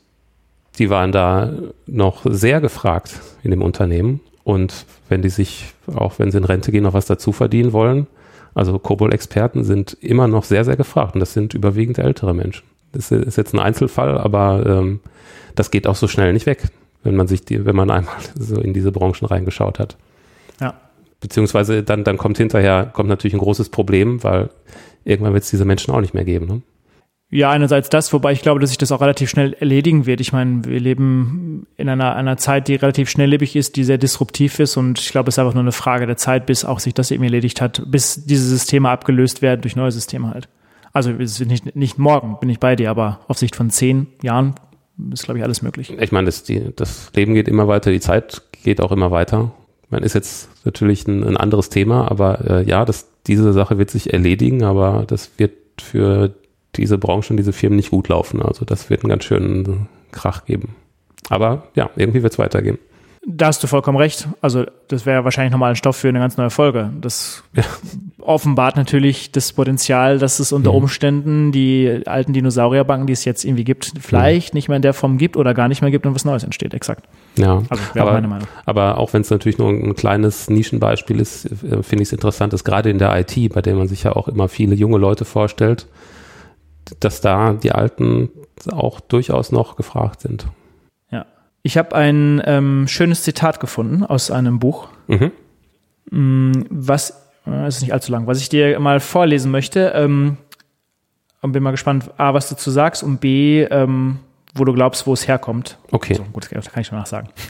die waren da noch sehr gefragt in dem Unternehmen. Und wenn die sich, auch wenn sie in Rente gehen, noch was dazu verdienen wollen, also Kobol-Experten sind immer noch sehr, sehr gefragt. Und das sind überwiegend ältere Menschen. Das ist jetzt ein Einzelfall, aber ähm, das geht auch so schnell nicht weg, wenn man sich die, wenn man einmal [LAUGHS] so in diese Branchen reingeschaut hat. Ja. Beziehungsweise dann, dann kommt hinterher, kommt natürlich ein großes Problem, weil irgendwann wird es diese Menschen auch nicht mehr geben. Ne? Ja, einerseits das, wobei ich glaube, dass sich das auch relativ schnell erledigen wird. Ich meine, wir leben in einer, einer Zeit, die relativ schnelllebig ist, die sehr disruptiv ist und ich glaube, es ist einfach nur eine Frage der Zeit, bis auch sich das eben erledigt hat, bis diese Systeme abgelöst werden durch neue Systeme halt. Also nicht, nicht morgen bin ich bei dir, aber auf Sicht von zehn Jahren ist, glaube ich, alles möglich. Ich meine, das, die, das Leben geht immer weiter, die Zeit geht auch immer weiter. Man ist jetzt natürlich ein, ein anderes Thema, aber äh, ja, das, diese Sache wird sich erledigen, aber das wird für diese Branchen, diese Firmen nicht gut laufen. Also das wird einen ganz schönen Krach geben. Aber ja, irgendwie wird es weitergehen. Da hast du vollkommen recht. Also das wäre wahrscheinlich nochmal ein Stoff für eine ganz neue Folge. Das ja. offenbart natürlich das Potenzial, dass es unter mhm. Umständen die alten Dinosaurierbanken, die es jetzt irgendwie gibt, vielleicht mhm. nicht mehr in der Form gibt oder gar nicht mehr gibt und was Neues entsteht. Exakt. Ja, also aber, meine Meinung. aber auch wenn es natürlich nur ein kleines Nischenbeispiel ist, äh, finde ich es interessant, dass gerade in der IT, bei der man sich ja auch immer viele junge Leute vorstellt, dass da die Alten auch durchaus noch gefragt sind. Ich habe ein ähm, schönes Zitat gefunden aus einem Buch, mhm. Mm, was, äh, ist nicht allzu lang, was ich dir mal vorlesen möchte. Ähm, und bin mal gespannt, A, was du dazu sagst und B, ähm, wo du glaubst, wo es herkommt. Okay. So, gut, das kann ich schon nachsagen. [LAUGHS]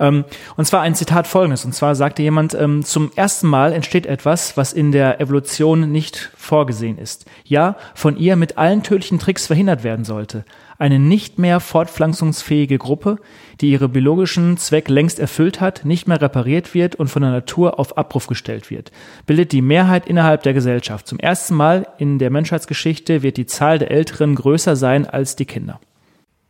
Ähm, und zwar ein Zitat folgendes. Und zwar sagte jemand, ähm, zum ersten Mal entsteht etwas, was in der Evolution nicht vorgesehen ist. Ja, von ihr mit allen tödlichen Tricks verhindert werden sollte. Eine nicht mehr fortpflanzungsfähige Gruppe, die ihre biologischen Zweck längst erfüllt hat, nicht mehr repariert wird und von der Natur auf Abruf gestellt wird, bildet die Mehrheit innerhalb der Gesellschaft. Zum ersten Mal in der Menschheitsgeschichte wird die Zahl der Älteren größer sein als die Kinder.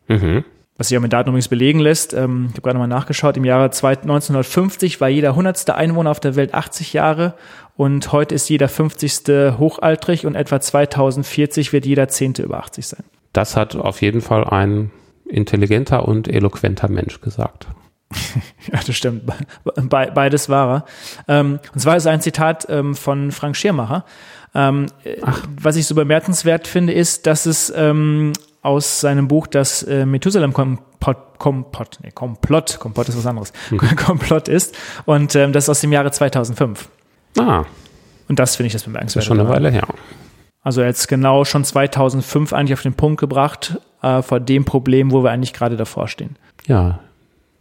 Mhm. Was sich auch mit Daten übrigens belegen lässt. Ähm, ich habe gerade mal nachgeschaut. Im Jahre 1950 war jeder hundertste Einwohner auf der Welt 80 Jahre und heute ist jeder 50. hochaltrig und etwa 2040 wird jeder Zehnte über 80 sein. Das hat auf jeden Fall ein intelligenter und eloquenter Mensch gesagt. [LAUGHS] ja, das stimmt. Be beides war er. Ähm, und zwar ist ein Zitat ähm, von Frank Schirmacher. Ähm, was ich so bemerkenswert finde, ist, dass es ähm, aus seinem Buch das äh, Methusalem Kompott, Kompott, nee, Komplott, Komplott ist was anderes, hm. [LAUGHS] Komplott ist und ähm, das ist aus dem Jahre 2005. Ah. Und das finde ich das bemerkenswert. Das ist schon eine Weile her. Also jetzt genau schon 2005 eigentlich auf den Punkt gebracht äh, vor dem Problem, wo wir eigentlich gerade davor stehen. Ja,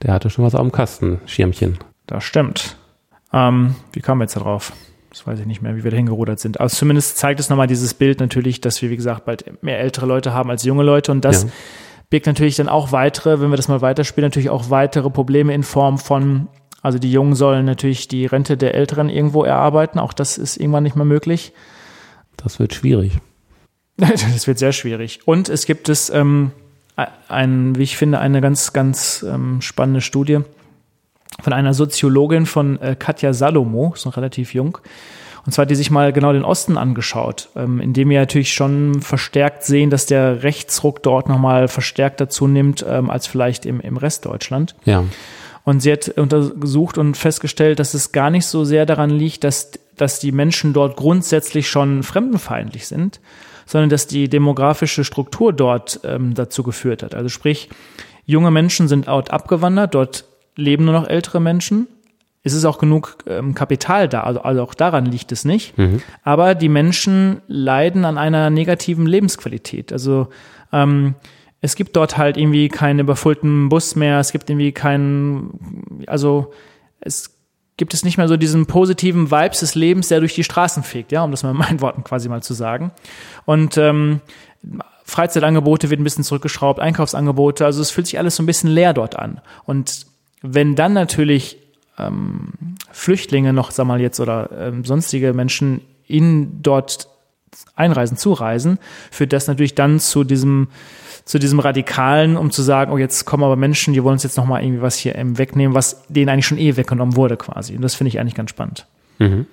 der hatte schon was auf dem Kasten, Schirmchen. Das stimmt. Ähm, wie kamen wir jetzt darauf? Das weiß ich nicht mehr, wie wir da hingerudert sind. Aber zumindest zeigt es nochmal dieses Bild natürlich, dass wir, wie gesagt, bald mehr ältere Leute haben als junge Leute. Und das ja. birgt natürlich dann auch weitere, wenn wir das mal weiterspielen, natürlich auch weitere Probleme in Form von, also die Jungen sollen natürlich die Rente der Älteren irgendwo erarbeiten. Auch das ist irgendwann nicht mehr möglich. Das wird schwierig. [LAUGHS] das wird sehr schwierig. Und es gibt es ähm, ein, wie ich finde, eine ganz, ganz ähm, spannende Studie von einer Soziologin von äh, Katja Salomo, ist noch relativ jung. Und zwar hat die sich mal genau den Osten angeschaut, ähm, indem wir natürlich schon verstärkt sehen, dass der Rechtsruck dort nochmal verstärkt dazu nimmt, ähm, als vielleicht im, im Rest Deutschland. Ja. Und sie hat untersucht und festgestellt, dass es gar nicht so sehr daran liegt, dass, dass die Menschen dort grundsätzlich schon fremdenfeindlich sind, sondern dass die demografische Struktur dort ähm, dazu geführt hat. Also sprich, junge Menschen sind out abgewandert, dort leben nur noch ältere Menschen. Es ist auch genug ähm, Kapital da, also, also auch daran liegt es nicht. Mhm. Aber die Menschen leiden an einer negativen Lebensqualität. Also ähm, es gibt dort halt irgendwie keinen überfüllten Bus mehr, es gibt irgendwie keinen, also es gibt es nicht mehr so diesen positiven Vibes des Lebens, der durch die Straßen fegt, ja, um das mal in meinen Worten quasi mal zu sagen. Und ähm, Freizeitangebote werden ein bisschen zurückgeschraubt, Einkaufsangebote, also es fühlt sich alles so ein bisschen leer dort an. Und wenn dann natürlich ähm, Flüchtlinge noch, sag mal jetzt, oder ähm, sonstige Menschen in dort einreisen, zureisen, führt das natürlich dann zu diesem zu diesem Radikalen, um zu sagen, oh, jetzt kommen aber Menschen, die wollen uns jetzt nochmal irgendwie was hier ähm, wegnehmen, was denen eigentlich schon eh weggenommen wurde quasi. Und das finde ich eigentlich ganz spannend. Mhm.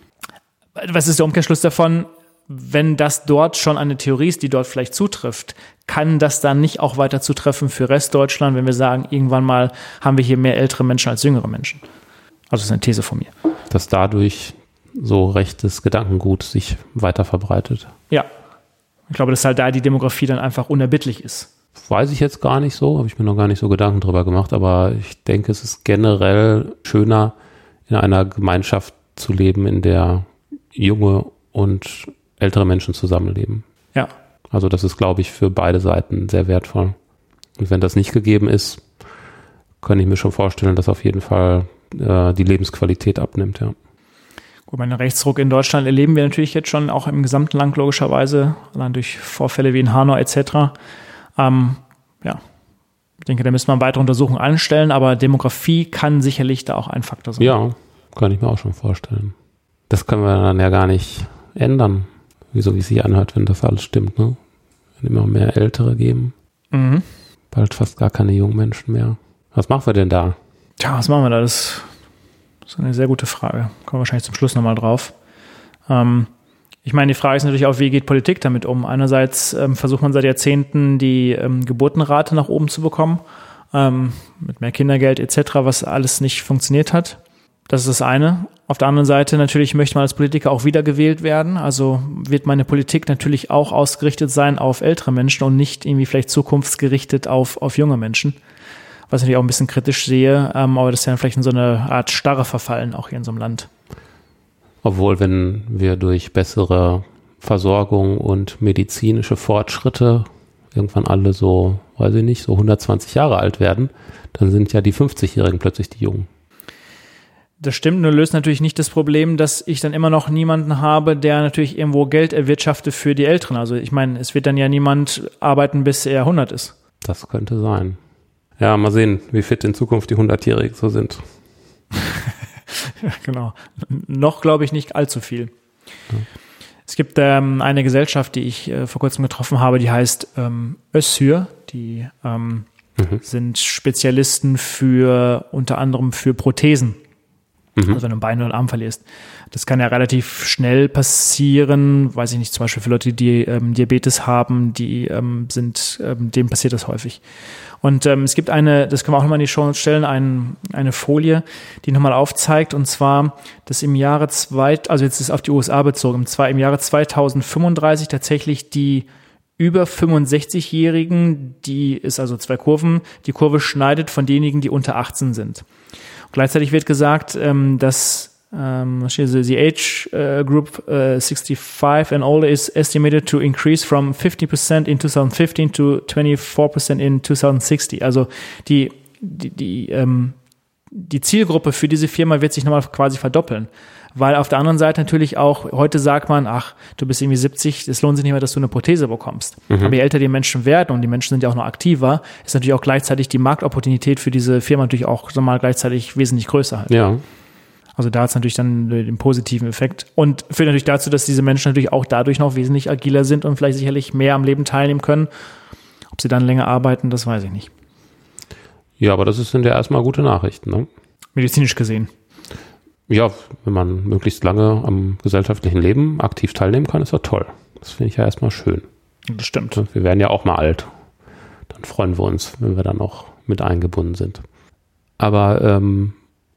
Was ist der Umkehrschluss davon? Wenn das dort schon eine Theorie ist, die dort vielleicht zutrifft, kann das dann nicht auch weiter zutreffen für Restdeutschland, wenn wir sagen, irgendwann mal haben wir hier mehr ältere Menschen als jüngere Menschen? Also das ist eine These von mir. Dass dadurch so rechtes Gedankengut sich weiter verbreitet. Ja. Ich glaube, dass halt da die Demografie dann einfach unerbittlich ist. Weiß ich jetzt gar nicht so, habe ich mir noch gar nicht so Gedanken drüber gemacht, aber ich denke, es ist generell schöner, in einer Gemeinschaft zu leben, in der junge und ältere Menschen zusammenleben. Ja. Also das ist, glaube ich, für beide Seiten sehr wertvoll. Und wenn das nicht gegeben ist, kann ich mir schon vorstellen, dass auf jeden Fall äh, die Lebensqualität abnimmt, ja. Gut, meinen Rechtsruck in Deutschland erleben wir natürlich jetzt schon auch im gesamten Land logischerweise, allein durch Vorfälle wie in Hanau etc. Ähm, ja, ich denke, da müssen wir weitere Untersuchungen anstellen, aber Demografie kann sicherlich da auch ein Faktor sein. Ja, kann ich mir auch schon vorstellen. Das können wir dann ja gar nicht ändern, wieso wie es sich anhört, wenn das alles stimmt, ne? Wenn immer mehr Ältere geben. Mhm. Bald fast gar keine jungen Menschen mehr. Was machen wir denn da? Tja, was machen wir da? Das ist eine sehr gute Frage. Kommen wir wahrscheinlich zum Schluss nochmal drauf. Ähm, ich meine, die Frage ist natürlich auch, wie geht Politik damit um? Einerseits ähm, versucht man seit Jahrzehnten die ähm, Geburtenrate nach oben zu bekommen, ähm, mit mehr Kindergeld etc., was alles nicht funktioniert hat. Das ist das eine. Auf der anderen Seite natürlich möchte man als Politiker auch wiedergewählt werden. Also wird meine Politik natürlich auch ausgerichtet sein auf ältere Menschen und nicht irgendwie vielleicht zukunftsgerichtet auf, auf junge Menschen. Was ich natürlich auch ein bisschen kritisch sehe, ähm, aber das ist ja vielleicht in so eine Art starre Verfallen auch hier in so einem Land. Obwohl, wenn wir durch bessere Versorgung und medizinische Fortschritte irgendwann alle so, weiß ich nicht, so 120 Jahre alt werden, dann sind ja die 50-Jährigen plötzlich die Jungen. Das stimmt, nur löst natürlich nicht das Problem, dass ich dann immer noch niemanden habe, der natürlich irgendwo Geld erwirtschaftet für die Älteren. Also ich meine, es wird dann ja niemand arbeiten, bis er 100 ist. Das könnte sein. Ja, mal sehen, wie fit in Zukunft die 100-Jährigen so sind. ja, [LAUGHS] genau. Noch glaube ich nicht allzu viel. Ja. Es gibt ähm, eine Gesellschaft, die ich äh, vor kurzem getroffen habe, die heißt ähm, Össür. Die ähm, mhm. sind Spezialisten für unter anderem für Prothesen. Mhm. Also wenn du ein Bein oder einen Arm verlierst. Das kann ja relativ schnell passieren, weiß ich nicht, zum Beispiel für Leute, die ähm, Diabetes haben, die ähm, sind, ähm, denen passiert das häufig. Und ähm, es gibt eine, das können wir auch nochmal in die Show stellen, ein, eine Folie, die nochmal aufzeigt, und zwar, dass im Jahre zwei, also jetzt ist auf die USA bezogen, im, im Jahre 2035 tatsächlich die über 65-Jährigen, die ist also zwei Kurven, die Kurve schneidet von denjenigen, die unter 18 sind. Gleichzeitig wird gesagt, ähm, dass um, the age uh, group uh, 65 and older is estimated to increase from 50% in 2015 to 24% in 2060. Also die, die, die, ähm, die Zielgruppe für diese Firma wird sich nochmal quasi verdoppeln. Weil auf der anderen Seite natürlich auch, heute sagt man, ach, du bist irgendwie 70, es lohnt sich nicht mehr, dass du eine Prothese bekommst. Mhm. Aber je älter die Menschen werden und die Menschen sind ja auch noch aktiver, ist natürlich auch gleichzeitig die Marktopportunität für diese Firma natürlich auch so mal gleichzeitig wesentlich größer halt. Ja. Also da hat es natürlich dann den positiven Effekt und führt natürlich dazu, dass diese Menschen natürlich auch dadurch noch wesentlich agiler sind und vielleicht sicherlich mehr am Leben teilnehmen können. Ob sie dann länger arbeiten, das weiß ich nicht. Ja, aber das sind ja erstmal gute Nachrichten, ne? Medizinisch gesehen. Ja, wenn man möglichst lange am gesellschaftlichen Leben aktiv teilnehmen kann, ist das toll. Das finde ich ja erstmal schön. Das stimmt. Wir werden ja auch mal alt. Dann freuen wir uns, wenn wir dann noch mit eingebunden sind. Aber ähm,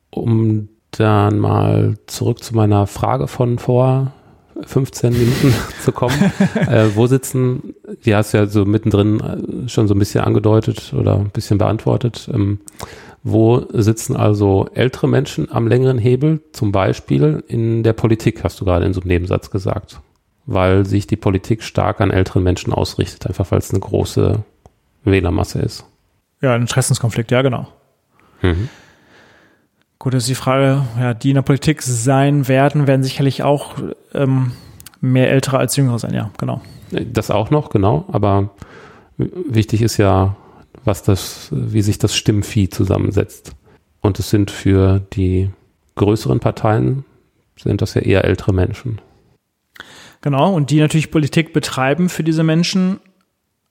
um dann mal zurück zu meiner Frage von vor 15 Minuten [LAUGHS] zu kommen. [LAUGHS] äh, wo sitzen, die hast du ja so mittendrin äh, schon so ein bisschen angedeutet oder ein bisschen beantwortet. Ähm, wo sitzen also ältere Menschen am längeren Hebel, zum Beispiel in der Politik, hast du gerade in so einem Nebensatz gesagt. Weil sich die Politik stark an älteren Menschen ausrichtet, einfach weil es eine große Wählermasse ist. Ja, ein Interessenskonflikt, ja, genau. Mhm. Gut, das ist die Frage, ja, die in der Politik sein werden, werden sicherlich auch ähm, mehr Ältere als Jüngere sein, ja, genau. Das auch noch, genau, aber wichtig ist ja, was das, wie sich das Stimmvieh zusammensetzt. Und es sind für die größeren Parteien, sind das ja eher ältere Menschen. Genau, und die natürlich Politik betreiben für diese Menschen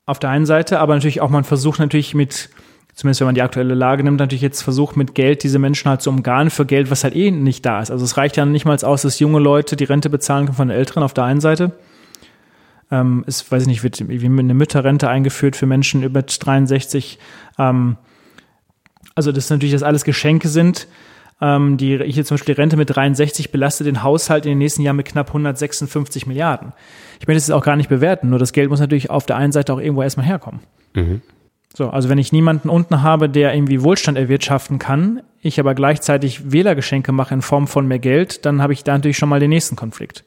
auf der einen Seite, aber natürlich auch man versucht natürlich mit zumindest wenn man die aktuelle Lage nimmt, natürlich jetzt versucht, mit Geld diese Menschen halt zu umgarnen für Geld, was halt eh nicht da ist. Also es reicht ja nicht mal aus, dass junge Leute die Rente bezahlen können von den Älteren auf der einen Seite. Ähm, es, weiß ich nicht, wird wie eine Mütterrente eingeführt für Menschen über 63. Ähm, also das natürlich, dass alles Geschenke sind. Ähm, die, hier zum Beispiel die Rente mit 63 belastet den Haushalt in den nächsten Jahren mit knapp 156 Milliarden. Ich möchte es auch gar nicht bewerten, nur das Geld muss natürlich auf der einen Seite auch irgendwo erstmal herkommen. Mhm. So, also wenn ich niemanden unten habe, der irgendwie Wohlstand erwirtschaften kann, ich aber gleichzeitig Wählergeschenke mache in Form von mehr Geld, dann habe ich da natürlich schon mal den nächsten Konflikt.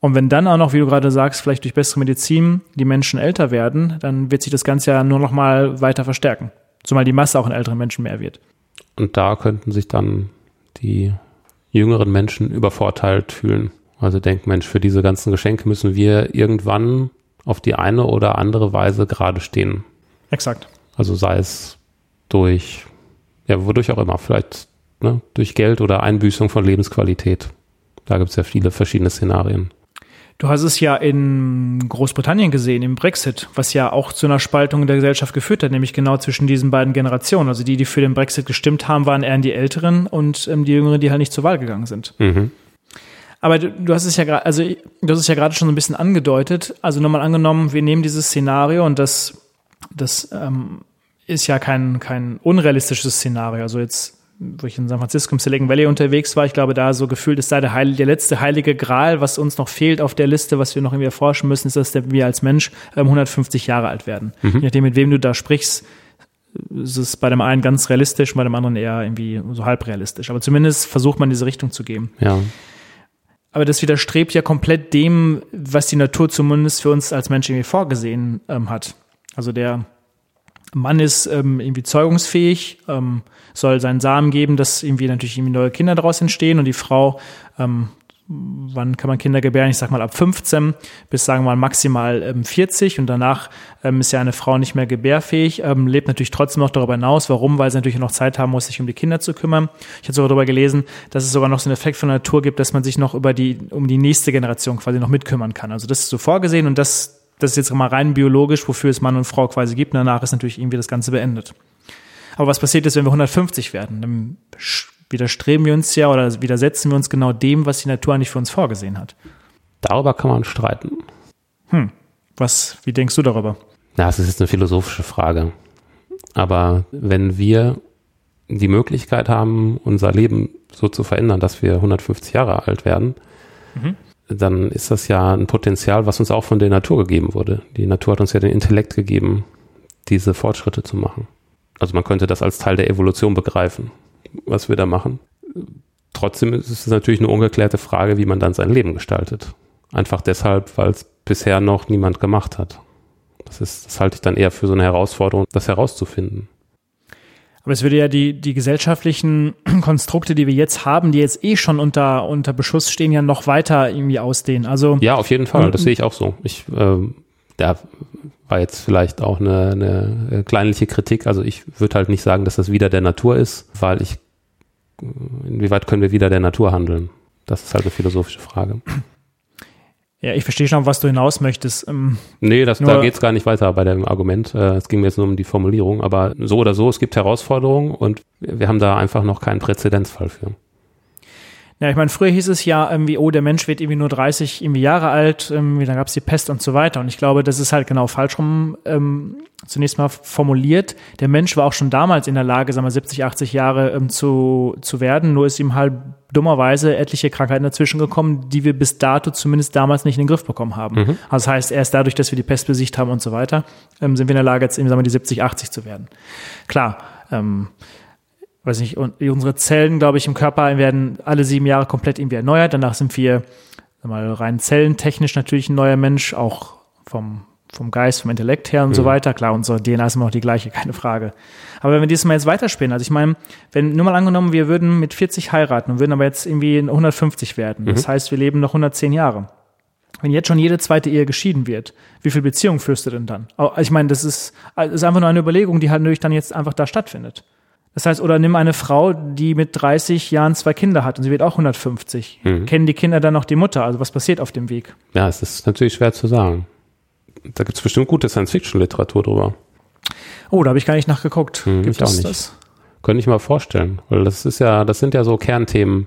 Und wenn dann auch noch, wie du gerade sagst, vielleicht durch bessere Medizin die Menschen älter werden, dann wird sich das Ganze ja nur noch mal weiter verstärken. Zumal die Masse auch in älteren Menschen mehr wird. Und da könnten sich dann die jüngeren Menschen übervorteilt fühlen. Also denken, Mensch, für diese ganzen Geschenke müssen wir irgendwann auf die eine oder andere Weise gerade stehen. Exakt. Also sei es durch, ja, wodurch auch immer, vielleicht ne, durch Geld oder Einbüßung von Lebensqualität. Da gibt es ja viele verschiedene Szenarien. Du hast es ja in Großbritannien gesehen, im Brexit, was ja auch zu einer Spaltung der Gesellschaft geführt hat, nämlich genau zwischen diesen beiden Generationen. Also die, die für den Brexit gestimmt haben, waren eher die Älteren und ähm, die Jüngeren, die halt nicht zur Wahl gegangen sind. Mhm. Aber du, du hast es ja gerade, also du hast es ja gerade schon so ein bisschen angedeutet. Also nochmal angenommen, wir nehmen dieses Szenario und das das ähm, ist ja kein, kein unrealistisches Szenario. Also jetzt, wo ich in San Francisco im Silicon Valley unterwegs war, ich glaube, da so gefühlt ist da der, Heil, der letzte heilige Gral, was uns noch fehlt auf der Liste, was wir noch irgendwie erforschen müssen, ist, dass wir als Mensch ähm, 150 Jahre alt werden. Mhm. Je nachdem, mit wem du da sprichst, ist es bei dem einen ganz realistisch, bei dem anderen eher irgendwie so halb realistisch. Aber zumindest versucht man diese Richtung zu geben. Ja. Aber das widerstrebt ja komplett dem, was die Natur zumindest für uns als Mensch irgendwie vorgesehen ähm, hat. Also der Mann ist ähm, irgendwie zeugungsfähig, ähm, soll seinen Samen geben, dass irgendwie natürlich irgendwie neue Kinder daraus entstehen und die Frau, ähm, wann kann man Kinder gebären? Ich sag mal ab 15 bis sagen wir mal maximal ähm, 40 und danach ähm, ist ja eine Frau nicht mehr gebärfähig, ähm, lebt natürlich trotzdem noch darüber hinaus. Warum? Weil sie natürlich noch Zeit haben muss, sich um die Kinder zu kümmern. Ich habe sogar darüber gelesen, dass es sogar noch so einen Effekt von der Natur gibt, dass man sich noch über die, um die nächste Generation quasi noch mitkümmern kann. Also das ist so vorgesehen und das das ist jetzt mal rein biologisch, wofür es Mann und Frau quasi gibt. Und danach ist natürlich irgendwie das Ganze beendet. Aber was passiert ist, wenn wir 150 werden? Dann widerstreben wir uns ja oder widersetzen wir uns genau dem, was die Natur eigentlich für uns vorgesehen hat. Darüber kann man streiten. Hm. Was, wie denkst du darüber? Ja, es ist jetzt eine philosophische Frage. Aber wenn wir die Möglichkeit haben, unser Leben so zu verändern, dass wir 150 Jahre alt werden, mhm dann ist das ja ein Potenzial, was uns auch von der Natur gegeben wurde. Die Natur hat uns ja den Intellekt gegeben, diese Fortschritte zu machen. Also man könnte das als Teil der Evolution begreifen, was wir da machen. Trotzdem ist es natürlich eine ungeklärte Frage, wie man dann sein Leben gestaltet. Einfach deshalb, weil es bisher noch niemand gemacht hat. Das ist, das halte ich dann eher für so eine Herausforderung, das herauszufinden. Aber es würde ja die, die gesellschaftlichen [CLEARS THROAT] Konstrukte, die wir jetzt haben, die jetzt eh schon unter, unter Beschuss stehen, ja noch weiter irgendwie ausdehnen. Also, ja, auf jeden Fall. Das sehe ich auch so. Ich, ähm, da war jetzt vielleicht auch eine, eine kleinliche Kritik. Also ich würde halt nicht sagen, dass das wieder der Natur ist, weil ich, inwieweit können wir wieder der Natur handeln? Das ist halt eine philosophische Frage. Ja, ich verstehe schon, was du hinaus möchtest. Ähm, nee, das, da geht es gar nicht weiter bei dem Argument. Äh, es ging mir jetzt nur um die Formulierung. Aber so oder so, es gibt Herausforderungen und wir haben da einfach noch keinen Präzedenzfall für. Ja, ich meine, früher hieß es ja irgendwie, oh, der Mensch wird irgendwie nur 30 irgendwie Jahre alt, irgendwie, dann gab es die Pest und so weiter. Und ich glaube, das ist halt genau falsch rum ähm, zunächst mal formuliert. Der Mensch war auch schon damals in der Lage, sagen wir 70, 80 Jahre ähm, zu, zu werden, nur ist ihm halt dummerweise etliche Krankheiten dazwischen gekommen, die wir bis dato zumindest damals nicht in den Griff bekommen haben. Mhm. Also das heißt, erst dadurch, dass wir die Pest besiegt haben und so weiter, ähm, sind wir in der Lage, jetzt eben, sagen wir, die 70, 80 zu werden. Klar, ähm, weiß nicht, und unsere Zellen, glaube ich, im Körper werden alle sieben Jahre komplett irgendwie erneuert. Danach sind wir mal rein zellentechnisch natürlich ein neuer Mensch, auch vom, vom Geist, vom Intellekt her und mhm. so weiter. Klar, unsere DNA ist immer noch die gleiche, [LAUGHS] keine Frage. Aber wenn wir dieses Mal jetzt weiterspielen, also ich meine, wenn nur mal angenommen, wir würden mit 40 heiraten und würden aber jetzt irgendwie 150 werden. Mhm. Das heißt, wir leben noch 110 Jahre. Wenn jetzt schon jede zweite Ehe geschieden wird, wie viel Beziehung führst du denn dann? Ich meine, das ist, das ist einfach nur eine Überlegung, die halt natürlich dann jetzt einfach da stattfindet. Das heißt, oder nimm eine Frau, die mit 30 Jahren zwei Kinder hat und sie wird auch 150. Mhm. Kennen die Kinder dann noch die Mutter? Also was passiert auf dem Weg? Ja, es ist natürlich schwer zu sagen. Da gibt es bestimmt gute Science-Fiction-Literatur drüber. Oh, da habe ich gar nicht nachgeguckt. Hm, gibt es das? Könnte ich mal vorstellen, weil das ist ja, das sind ja so Kernthemen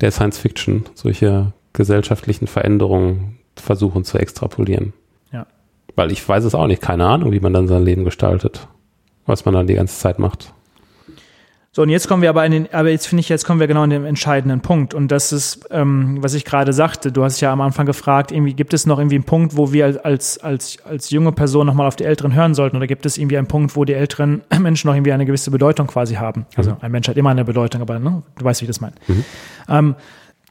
der Science-Fiction, solche gesellschaftlichen Veränderungen versuchen zu extrapolieren. Ja. Weil ich weiß es auch nicht, keine Ahnung, wie man dann sein Leben gestaltet, was man dann die ganze Zeit macht. So, und jetzt kommen wir aber in den, aber jetzt finde ich, jetzt kommen wir genau an den entscheidenden Punkt. Und das ist, ähm, was ich gerade sagte. Du hast ja am Anfang gefragt, irgendwie gibt es noch irgendwie einen Punkt, wo wir als, als, als junge Person nochmal auf die Älteren hören sollten? Oder gibt es irgendwie einen Punkt, wo die älteren [CLEARS THROAT] Menschen noch irgendwie eine gewisse Bedeutung quasi haben? Also ein Mensch hat immer eine Bedeutung, aber ne, du weißt, wie ich das meine. Ähm,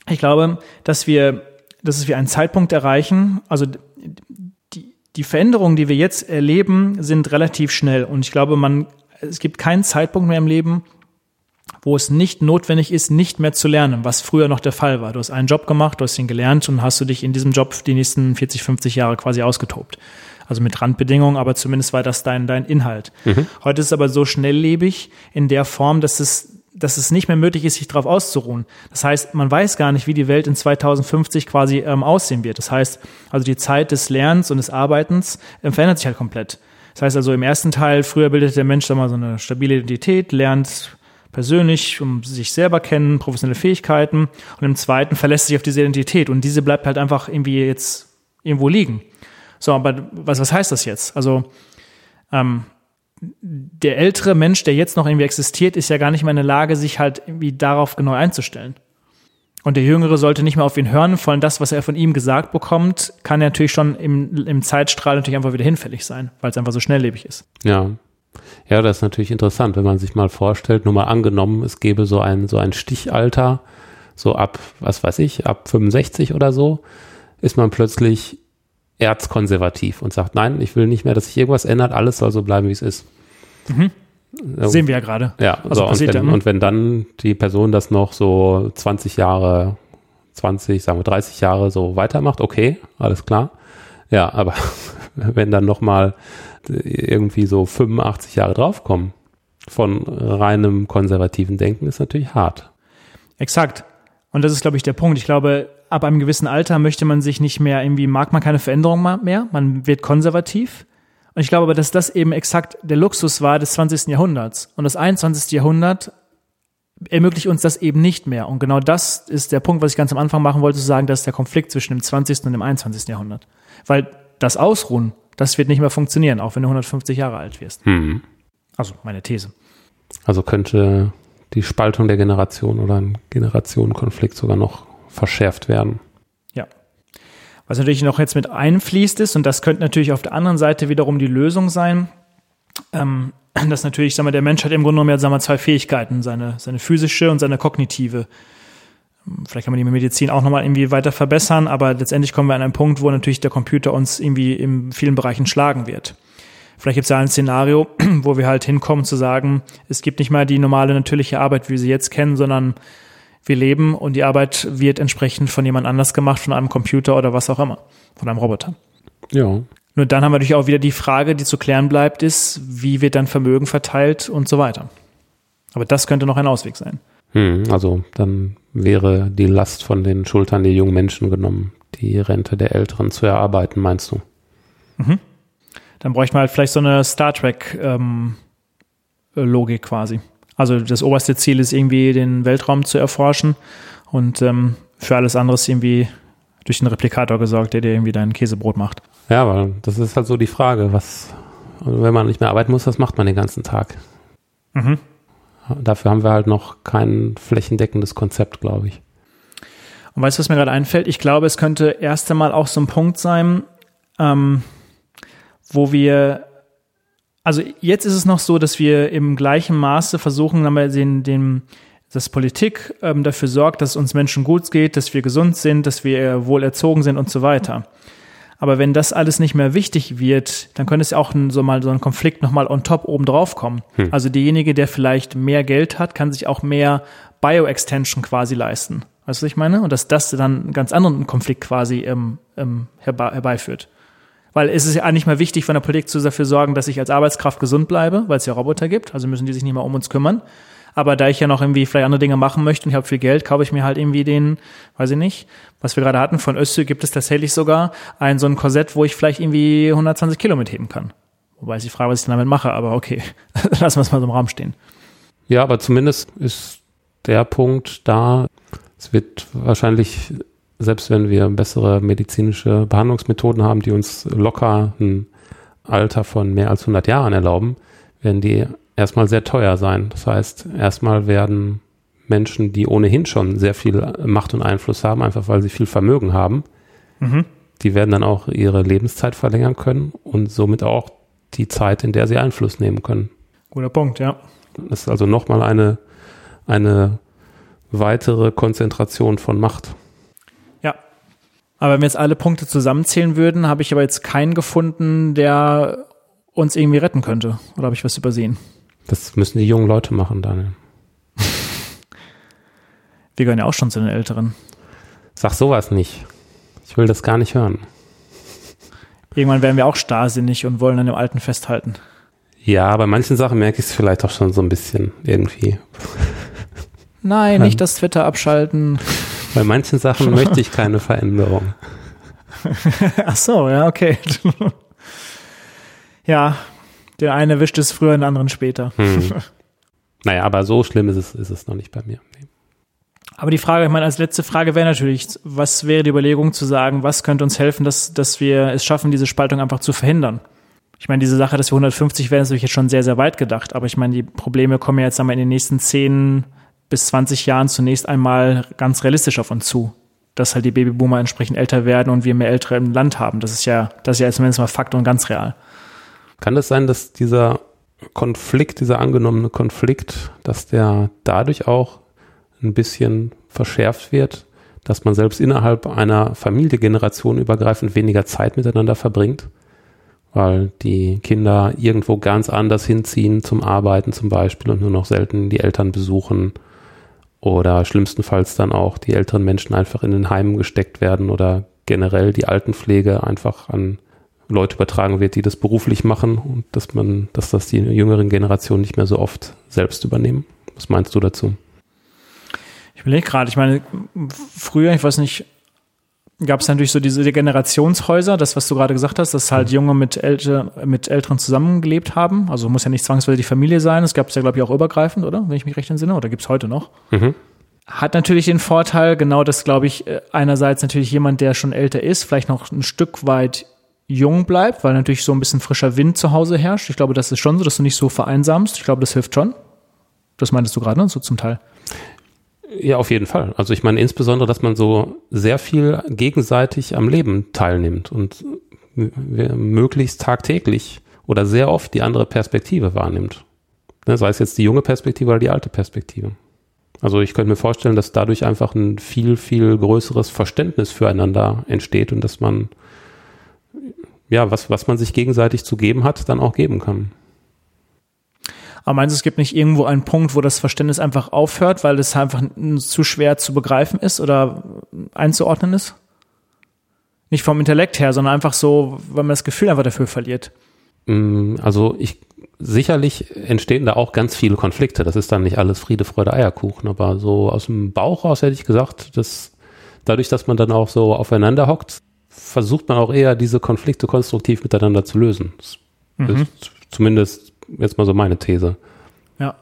ich glaube, dass wir, dass wir einen Zeitpunkt erreichen, also die, die Veränderungen, die wir jetzt erleben, sind relativ schnell. Und ich glaube, man, es gibt keinen Zeitpunkt mehr im Leben, wo es nicht notwendig ist, nicht mehr zu lernen, was früher noch der Fall war. Du hast einen Job gemacht, du hast ihn gelernt und hast du dich in diesem Job die nächsten 40, 50 Jahre quasi ausgetobt. Also mit Randbedingungen, aber zumindest war das dein, dein Inhalt. Heute ist es aber so schnelllebig in der Form, dass es dass es nicht mehr möglich ist, sich darauf auszuruhen. Das heißt, man weiß gar nicht, wie die Welt in 2050 quasi ähm, aussehen wird. Das heißt, also die Zeit des Lernens und des Arbeitens äh, verändert sich halt komplett. Das heißt also im ersten Teil, früher bildet der Mensch da mal so eine stabile Identität, lernt persönlich, um sich selber kennen, professionelle Fähigkeiten. Und im zweiten verlässt sich auf diese Identität und diese bleibt halt einfach irgendwie jetzt irgendwo liegen. So, aber was, was heißt das jetzt? Also, ähm, der ältere Mensch, der jetzt noch irgendwie existiert, ist ja gar nicht mehr in der Lage, sich halt irgendwie darauf genau einzustellen. Und der Jüngere sollte nicht mehr auf ihn hören, vor allem das, was er von ihm gesagt bekommt, kann natürlich schon im, im Zeitstrahl natürlich einfach wieder hinfällig sein, weil es einfach so schnelllebig ist. Ja. Ja, das ist natürlich interessant, wenn man sich mal vorstellt, nur mal angenommen, es gäbe so ein, so ein Stichalter, so ab, was weiß ich, ab 65 oder so, ist man plötzlich erzkonservativ und sagt, nein, ich will nicht mehr, dass sich irgendwas ändert, alles soll so bleiben, wie es ist. Mhm. Sehen wir ja gerade. Ja, Also so, und, wenn, und wenn dann die Person das noch so 20 Jahre, 20, sagen wir 30 Jahre so weitermacht, okay, alles klar. Ja, aber [LAUGHS] wenn dann noch mal irgendwie so 85 Jahre draufkommen von reinem konservativen Denken, ist natürlich hart. Exakt. Und das ist, glaube ich, der Punkt. Ich glaube, ab einem gewissen Alter möchte man sich nicht mehr irgendwie, mag man keine Veränderung mehr, man wird konservativ. Und ich glaube aber, dass das eben exakt der Luxus war des 20. Jahrhunderts. Und das 21. Jahrhundert ermöglicht uns das eben nicht mehr. Und genau das ist der Punkt, was ich ganz am Anfang machen wollte, zu sagen, das ist der Konflikt zwischen dem 20. und dem 21. Jahrhundert. Weil das Ausruhen, das wird nicht mehr funktionieren, auch wenn du 150 Jahre alt wirst. Hm. Also meine These. Also könnte die Spaltung der Generation oder ein Generationenkonflikt sogar noch verschärft werden. Ja. Was natürlich noch jetzt mit einfließt ist, und das könnte natürlich auf der anderen Seite wiederum die Lösung sein, ähm, dass natürlich, sagen wir, der Mensch hat im Grunde genommen ja, sagen wir, zwei Fähigkeiten, seine, seine physische und seine kognitive. Vielleicht kann man die Medizin auch nochmal irgendwie weiter verbessern, aber letztendlich kommen wir an einen Punkt, wo natürlich der Computer uns irgendwie in vielen Bereichen schlagen wird. Vielleicht gibt es ja ein Szenario, [CLEARS THROAT] wo wir halt hinkommen zu sagen, es gibt nicht mehr die normale natürliche Arbeit, wie wir sie jetzt kennen, sondern wir leben und die Arbeit wird entsprechend von jemand anders gemacht, von einem Computer oder was auch immer, von einem Roboter. Ja. Nur dann haben wir natürlich auch wieder die Frage, die zu klären bleibt, ist, wie wird dann Vermögen verteilt und so weiter. Aber das könnte noch ein Ausweg sein. Hm, also dann wäre die Last von den Schultern der jungen Menschen genommen, die Rente der Älteren zu erarbeiten, meinst du? Dann bräuchte man halt vielleicht so eine Star Trek ähm, Logik quasi. Also das oberste Ziel ist irgendwie den Weltraum zu erforschen und ähm, für alles andere ist irgendwie durch den Replikator gesorgt, der dir irgendwie dein Käsebrot macht. Ja, weil das ist halt so die Frage, was, wenn man nicht mehr arbeiten muss, was macht man den ganzen Tag? Mhm. Dafür haben wir halt noch kein flächendeckendes Konzept, glaube ich. Und weißt du, was mir gerade einfällt? Ich glaube, es könnte erst einmal auch so ein Punkt sein, ähm, wo wir, also jetzt ist es noch so, dass wir im gleichen Maße versuchen, den, den, dass Politik ähm, dafür sorgt, dass uns Menschen gut geht, dass wir gesund sind, dass wir wohl erzogen sind und so weiter. Aber wenn das alles nicht mehr wichtig wird, dann könnte es ja auch so mal so ein Konflikt nochmal on top oben drauf kommen. Also derjenige, der vielleicht mehr Geld hat, kann sich auch mehr Bio-Extension quasi leisten. Weißt du, was ich meine? Und dass das dann einen ganz anderen Konflikt quasi ähm, ähm, herbe herbeiführt. Weil es ist ja nicht mehr wichtig von der Politik zu dafür sorgen, dass ich als Arbeitskraft gesund bleibe, weil es ja Roboter gibt, also müssen die sich nicht mehr um uns kümmern. Aber da ich ja noch irgendwie vielleicht andere Dinge machen möchte und ich habe viel Geld, kaufe ich mir halt irgendwie den, weiß ich nicht, was wir gerade hatten, von Össü gibt es tatsächlich sogar ein so ein Korsett, wo ich vielleicht irgendwie 120 Kilo mitheben kann. Wobei ist die Frage, was ich damit mache, aber okay, [LAUGHS] lassen wir es mal so im Raum stehen. Ja, aber zumindest ist der Punkt da, es wird wahrscheinlich selbst wenn wir bessere medizinische Behandlungsmethoden haben, die uns locker ein Alter von mehr als 100 Jahren erlauben, werden die erstmal sehr teuer sein. Das heißt, erstmal werden Menschen, die ohnehin schon sehr viel Macht und Einfluss haben, einfach weil sie viel Vermögen haben, mhm. die werden dann auch ihre Lebenszeit verlängern können und somit auch die Zeit, in der sie Einfluss nehmen können. Guter Punkt, ja. Das ist also nochmal eine, eine weitere Konzentration von Macht. Ja. Aber wenn wir jetzt alle Punkte zusammenzählen würden, habe ich aber jetzt keinen gefunden, der uns irgendwie retten könnte. Oder habe ich was übersehen? Das müssen die jungen Leute machen, Daniel. [LAUGHS] Wir gehören ja auch schon zu den Älteren. Sag sowas nicht. Ich will das gar nicht hören. Irgendwann werden wir auch starrsinnig und wollen an dem Alten festhalten. Ja, bei manchen Sachen merke ich es vielleicht auch schon so ein bisschen irgendwie. [LAUGHS] Nein, nicht das Twitter abschalten. [LAUGHS] Bei manchen Sachen möchte ich keine Veränderung. Ach so, ja, okay. ja, der eine wischt es früher, den anderen später. Hm. [LAUGHS] Naja, aber so schlimm ist es, ist es noch nicht bei mir. Nee. Aber die Frage, ich meine, als letzte Frage wäre natürlich, was wäre die Überlegung zu sagen, was könnte uns helfen, dass, dass wir es schaffen, diese Spaltung einfach zu verhindern? Ich meine, diese Sache, dass wir 150 werden, ist natürlich jetzt schon sehr, sehr weit gedacht. Aber ich meine, die Probleme kommen ja jetzt einmal in den nächsten 10 bis 20 Jahren zunächst einmal ganz realistisch auf uns zu. Dass halt die Babyboomer entsprechend älter werden und wir mehr Ältere im Land haben. Das ist ja, das ist ja zumindest mal Fakt und ganz real. Kann das sein, dass dieser Konflikt, dieser angenommene Konflikt, dass der dadurch auch ein bisschen verschärft wird, dass man selbst innerhalb einer Familie generationenübergreifend weniger Zeit miteinander verbringt, weil die Kinder irgendwo ganz anders hinziehen zum Arbeiten zum Beispiel und nur noch selten die Eltern besuchen oder schlimmstenfalls dann auch die älteren Menschen einfach in den Heimen gesteckt werden oder generell die Altenpflege einfach an Leute übertragen wird, die das beruflich machen und dass man, dass das die jüngeren Generationen nicht mehr so oft selbst übernehmen. Was meinst du dazu? Ich überlege gerade, ich meine, früher, ich weiß nicht, gab es natürlich so diese Generationshäuser, das, was du gerade gesagt hast, dass halt Junge mit, Älte, mit Älteren zusammengelebt haben. Also muss ja nicht zwangsweise die Familie sein. Das gab es ja, glaube ich, auch übergreifend, oder? Wenn ich mich recht entsinne. Oder gibt es heute noch? Mhm. Hat natürlich den Vorteil, genau das, glaube ich, äh, einerseits natürlich jemand, der schon älter ist, vielleicht noch ein Stück weit jung bleibt, weil natürlich so ein bisschen frischer Wind zu Hause herrscht. Ich glaube, das ist schon so, dass du nicht so vereinsamst. Ich glaube, das hilft schon. Das meintest du gerade, ne? So zum Teil. Ja, auf jeden Fall. Also ich meine insbesondere, dass man so sehr viel gegenseitig am Leben teilnimmt und möglichst tagtäglich oder sehr oft die andere Perspektive wahrnimmt. Ne, sei es jetzt die junge Perspektive oder die alte Perspektive. Also ich könnte mir vorstellen, dass dadurch einfach ein viel, viel größeres Verständnis füreinander entsteht und dass man, ja, was, was man sich gegenseitig zu geben hat, dann auch geben kann. Aber meinst du, es gibt nicht irgendwo einen Punkt, wo das Verständnis einfach aufhört, weil es einfach zu schwer zu begreifen ist oder einzuordnen ist? Nicht vom Intellekt her, sondern einfach so, weil man das Gefühl einfach dafür verliert. Mm, also ich sicherlich entstehen da auch ganz viele Konflikte. Das ist dann nicht alles Friede, Freude, Eierkuchen. Aber so aus dem Bauch raus hätte ich gesagt, dass dadurch, dass man dann auch so aufeinander hockt, versucht man auch eher diese Konflikte konstruktiv miteinander zu lösen. Das mhm. ist zumindest jetzt mal so meine These. Ja.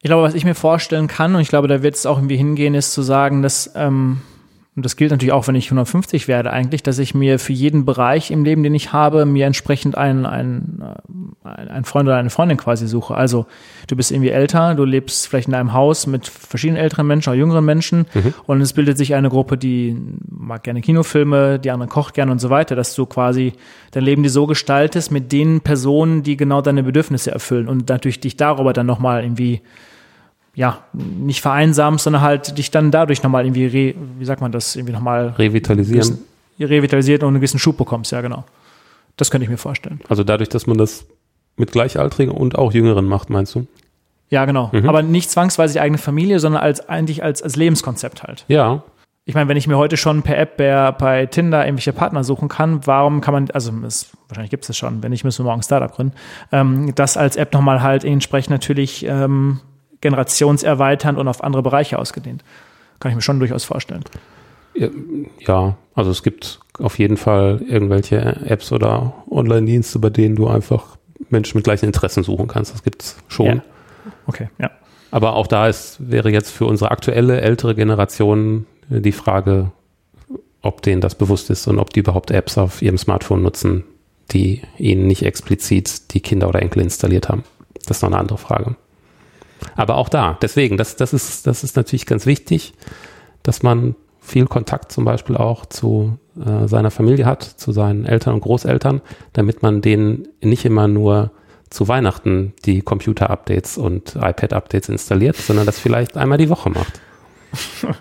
Ich glaube, was ich mir vorstellen kann, und ich glaube, da wird es auch irgendwie hingehen, ist zu sagen, dass ähm, und das gilt natürlich auch, wenn ich 150 werde eigentlich, dass ich mir für jeden Bereich im Leben, den ich habe, mir entsprechend einen, einen, äh, einen Freund oder eine Freundin quasi suche. Also du bist irgendwie älter, du lebst vielleicht in einem Haus mit verschiedenen älteren Menschen oder jüngeren Menschen mhm. und es bildet sich eine Gruppe, die mag gerne Kinofilme, die andere kocht gerne und so weiter, dass du quasi dein Leben dir so gestaltest mit den Personen, die genau deine Bedürfnisse erfüllen und natürlich dich darüber dann nochmal irgendwie ja, nicht vereinsamst, sondern halt dich dann dadurch nochmal irgendwie, re, wie sagt man das, irgendwie nochmal revitalisieren. Revitalisiert und einen gewissen Schub bekommst, ja, genau. Das könnte ich mir vorstellen. Also dadurch, dass man das mit Gleichaltrigen und auch Jüngeren macht, meinst du? Ja, genau. Mhm. Aber nicht zwangsweise die eigene Familie, sondern als eigentlich als, als Lebenskonzept halt. Ja. Ich meine, wenn ich mir heute schon per App bei, bei Tinder irgendwelche Partner suchen kann, warum kann man, also es, wahrscheinlich gibt es es schon, wenn nicht, müssen wir morgen Startup gründen, ähm, das als App nochmal halt entsprechend natürlich ähm, generationserweiternd und auf andere Bereiche ausgedehnt. Kann ich mir schon durchaus vorstellen. Ja, also es gibt auf jeden Fall irgendwelche Apps oder Online-Dienste, bei denen du einfach Menschen mit gleichen Interessen suchen kannst. Das gibt es schon. Ja. Okay, ja. Aber auch da ist, wäre jetzt für unsere aktuelle ältere Generation die Frage, ob denen das bewusst ist und ob die überhaupt Apps auf ihrem Smartphone nutzen, die ihnen nicht explizit die Kinder oder Enkel installiert haben. Das ist noch eine andere Frage. Aber auch da, deswegen, das, das, ist, das ist natürlich ganz wichtig, dass man viel Kontakt zum Beispiel auch zu äh, seiner Familie hat, zu seinen Eltern und Großeltern, damit man denen nicht immer nur zu Weihnachten die Computer-Updates und iPad-Updates installiert, sondern das vielleicht einmal die Woche macht. [LAUGHS]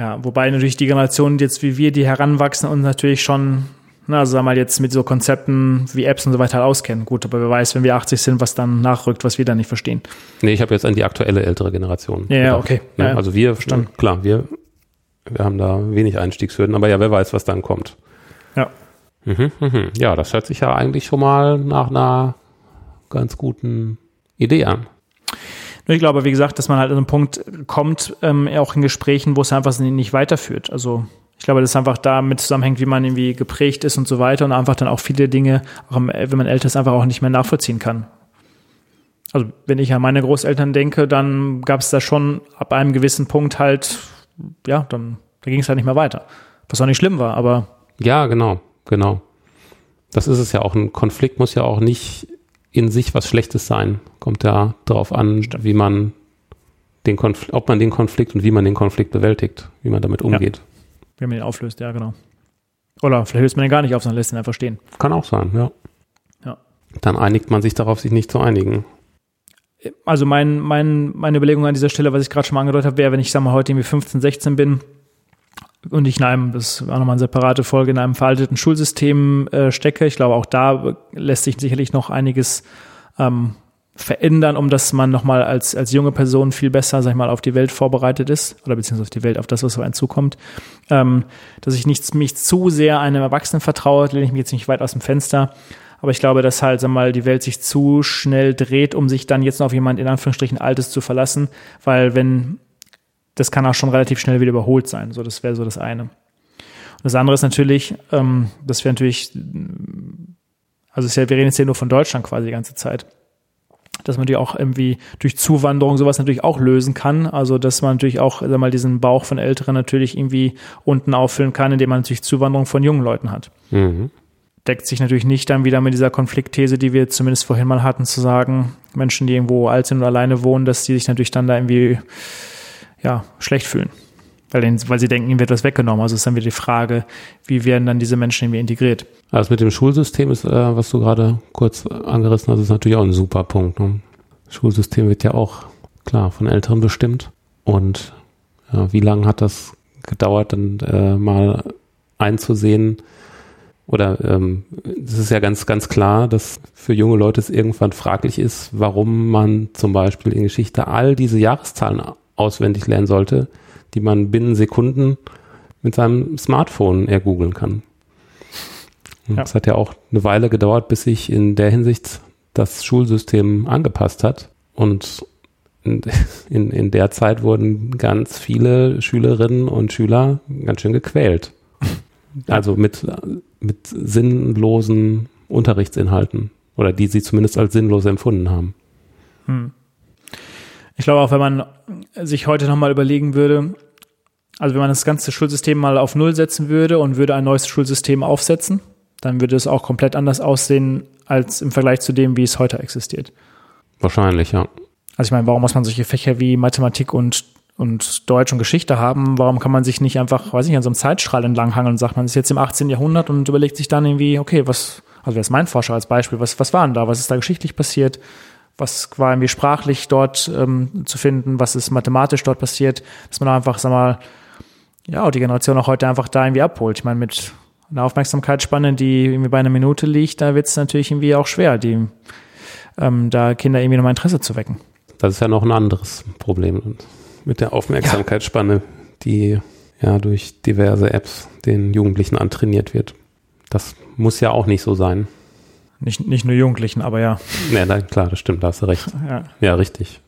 Ja, wobei natürlich die Generationen jetzt wie wir, die heranwachsen und natürlich schon, na, also sagen wir mal jetzt mit so Konzepten wie Apps und so weiter auskennen. Gut, aber wer weiß, wenn wir 80 sind, was dann nachrückt, was wir dann nicht verstehen. Nee, ich habe jetzt an die aktuelle ältere Generation. Ja, ja okay. Ne? Ja, also wir, verstanden. klar, wir, wir haben da wenig Einstiegshürden, aber ja, wer weiß, was dann kommt. Ja. Mhm, mhm. Ja, das hört sich ja eigentlich schon mal nach einer ganz guten Idee an. Ich glaube, wie gesagt, dass man halt an einen Punkt kommt, ähm, auch in Gesprächen, wo es einfach nicht weiterführt. Also ich glaube, das einfach damit zusammenhängt, wie man irgendwie geprägt ist und so weiter und einfach dann auch viele Dinge, auch wenn man älter ist, einfach auch nicht mehr nachvollziehen kann. Also wenn ich an meine Großeltern denke, dann gab es da schon ab einem gewissen Punkt halt, ja, dann da ging es halt nicht mehr weiter. Was auch nicht schlimm war, aber. Ja, genau, genau. Das ist es ja auch. Ein Konflikt muss ja auch nicht in sich was Schlechtes sein. Kommt ja darauf an, Stimmt. wie man den Konflikt, ob man den Konflikt und wie man den Konflikt bewältigt, wie man damit umgeht. Ja. Wie man den auflöst, ja, genau. Oder vielleicht löst man den gar nicht auf, sondern lässt ihn einfach stehen. Kann auch sein, ja. Ja. Dann einigt man sich darauf, sich nicht zu einigen. Also mein, mein, meine Überlegung an dieser Stelle, was ich gerade schon mal angedeutet habe, wäre, wenn ich, sag mal, heute irgendwie 15, 16 bin, und ich in einem, das war nochmal eine separate Folge, in einem veralteten Schulsystem äh, stecke. Ich glaube, auch da lässt sich sicherlich noch einiges ähm, verändern, um dass man nochmal als, als junge Person viel besser, sag ich mal, auf die Welt vorbereitet ist oder beziehungsweise auf die Welt, auf das, was auf einen zukommt. Ähm, dass ich nicht mich zu sehr einem Erwachsenen vertraue, lehne ich mich jetzt nicht weit aus dem Fenster. Aber ich glaube, dass halt, sag mal, die Welt sich zu schnell dreht, um sich dann jetzt noch auf jemand in Anführungsstrichen Altes zu verlassen. Weil wenn das kann auch schon relativ schnell wieder überholt sein. So, das wäre so das eine. Und das andere ist natürlich, ähm, dass wir natürlich, also ist ja, wir reden jetzt hier nur von Deutschland quasi die ganze Zeit, dass man natürlich auch irgendwie durch Zuwanderung sowas natürlich auch lösen kann. Also dass man natürlich auch sag mal diesen Bauch von Älteren natürlich irgendwie unten auffüllen kann, indem man natürlich Zuwanderung von jungen Leuten hat. Mhm. Deckt sich natürlich nicht dann wieder mit dieser Konfliktthese, die wir zumindest vorhin mal hatten, zu sagen, Menschen, die irgendwo alt sind und alleine wohnen, dass die sich natürlich dann da irgendwie ja, schlecht fühlen. Weil, den, weil sie denken, ihnen wird was weggenommen. Also ist dann wieder die Frage, wie werden dann diese Menschen irgendwie integriert? Also mit dem Schulsystem ist, äh, was du gerade kurz angerissen hast, ist natürlich auch ein super Punkt. Ne? Das Schulsystem wird ja auch klar von Älteren bestimmt. Und ja, wie lange hat das gedauert, dann äh, mal einzusehen? Oder ähm, es ist ja ganz, ganz klar, dass für junge Leute es irgendwann fraglich ist, warum man zum Beispiel in Geschichte all diese Jahreszahlen auswendig lernen sollte, die man binnen Sekunden mit seinem Smartphone ergoogeln kann. Ja. Es hat ja auch eine Weile gedauert, bis sich in der Hinsicht das Schulsystem angepasst hat. Und in, [LAUGHS] in, in der Zeit wurden ganz viele Schülerinnen und Schüler ganz schön gequält. Also mit, mit sinnlosen Unterrichtsinhalten oder die sie zumindest als sinnlos empfunden haben. Hm. Ich glaube auch, wenn man sich heute nochmal überlegen würde, also wenn man das ganze Schulsystem mal auf Null setzen würde und würde ein neues Schulsystem aufsetzen, dann würde es auch komplett anders aussehen als im Vergleich zu dem, wie es heute existiert. Wahrscheinlich, ja. Also ich meine, warum muss man solche Fächer wie Mathematik und, und Deutsch und Geschichte haben? Warum kann man sich nicht einfach, weiß ich, an so einem Zeitstrahl entlanghangeln und sagt, man ist jetzt im 18. Jahrhundert und überlegt sich dann irgendwie, okay, was, also wer ist mein Forscher als Beispiel, was, was war denn da? Was ist da geschichtlich passiert? Was war irgendwie sprachlich dort ähm, zu finden, was ist mathematisch dort passiert, dass man einfach, sag mal, ja, die Generation auch heute einfach da irgendwie abholt. Ich meine, mit einer Aufmerksamkeitsspanne, die irgendwie bei einer Minute liegt, da wird es natürlich irgendwie auch schwer, die, ähm, da Kinder irgendwie nochmal Interesse zu wecken. Das ist ja noch ein anderes Problem mit der Aufmerksamkeitsspanne, ja. die ja durch diverse Apps den Jugendlichen antrainiert wird. Das muss ja auch nicht so sein. Nicht, nicht nur Jugendlichen, aber ja. Ja, nein, klar, das stimmt, da hast du recht. [LAUGHS] Ja, ja richtig.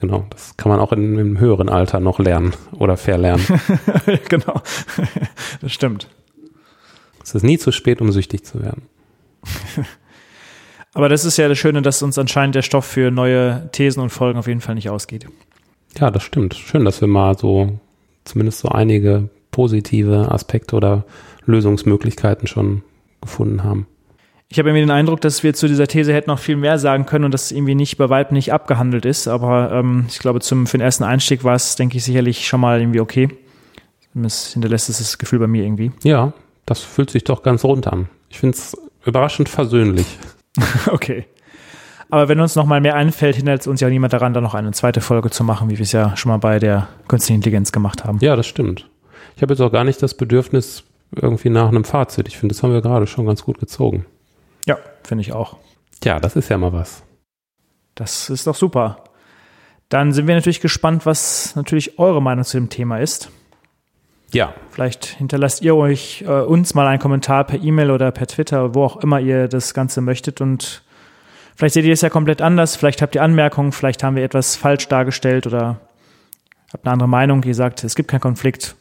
Genau, das kann man auch in, im höheren Alter noch lernen oder verlernen. [LAUGHS] genau, [LAUGHS] das stimmt. Es ist nie zu spät, um süchtig zu werden. Aber das ist ja das Schöne, dass uns anscheinend der Stoff für neue Thesen und Folgen auf jeden Fall nicht ausgeht. Ja, das stimmt. Schön, dass wir mal so zumindest so einige positive Aspekte oder Lösungsmöglichkeiten schon gefunden haben. Ich habe irgendwie den Eindruck, dass wir zu dieser These hätten noch viel mehr sagen können und das irgendwie nicht bei weitem nicht abgehandelt ist. Aber ähm, ich glaube, zum, für den ersten Einstieg war es, denke ich, sicherlich schon mal irgendwie okay. Es hinterlässt es das Gefühl bei mir irgendwie. Ja, das fühlt sich doch ganz rund an. Ich finde es überraschend versöhnlich. [LAUGHS] okay. Aber wenn uns noch mal mehr einfällt, hindert uns ja niemand daran, da noch eine zweite Folge zu machen, wie wir es ja schon mal bei der künstlichen Intelligenz gemacht haben. Ja, das stimmt. Ich habe jetzt auch gar nicht das Bedürfnis irgendwie nach einem Fazit. Ich finde, das haben wir gerade schon ganz gut gezogen. Finde ich auch. Ja, das ist ja mal was. Das ist doch super. Dann sind wir natürlich gespannt, was natürlich eure Meinung zu dem Thema ist. Ja. Vielleicht hinterlasst ihr euch äh, uns mal einen Kommentar per E-Mail oder per Twitter, wo auch immer ihr das Ganze möchtet und Vielleicht seht ihr es ja komplett anders, vielleicht habt ihr Anmerkungen, vielleicht haben wir etwas falsch dargestellt oder habt eine andere Meinung, ihr sagt, es gibt keinen Konflikt.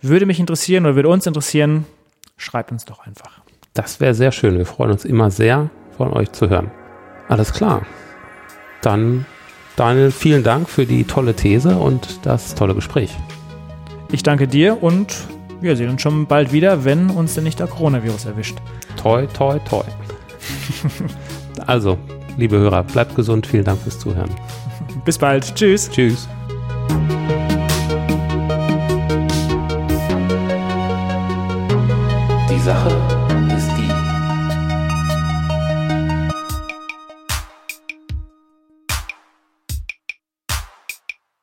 Würde mich interessieren oder würde uns interessieren, schreibt uns doch einfach. Das wäre sehr schön. Wir freuen uns immer sehr, von euch zu hören. Alles klar. Dann, Daniel, vielen Dank für die tolle These und das tolle Gespräch. Ich danke dir und wir sehen uns schon bald wieder, wenn uns denn nicht der Coronavirus erwischt. Toi, toi, toi. [LAUGHS] Also, liebe Hörer, bleibt gesund. Vielen Dank fürs Zuhören. Bis bald. Tschüss. Tschüss.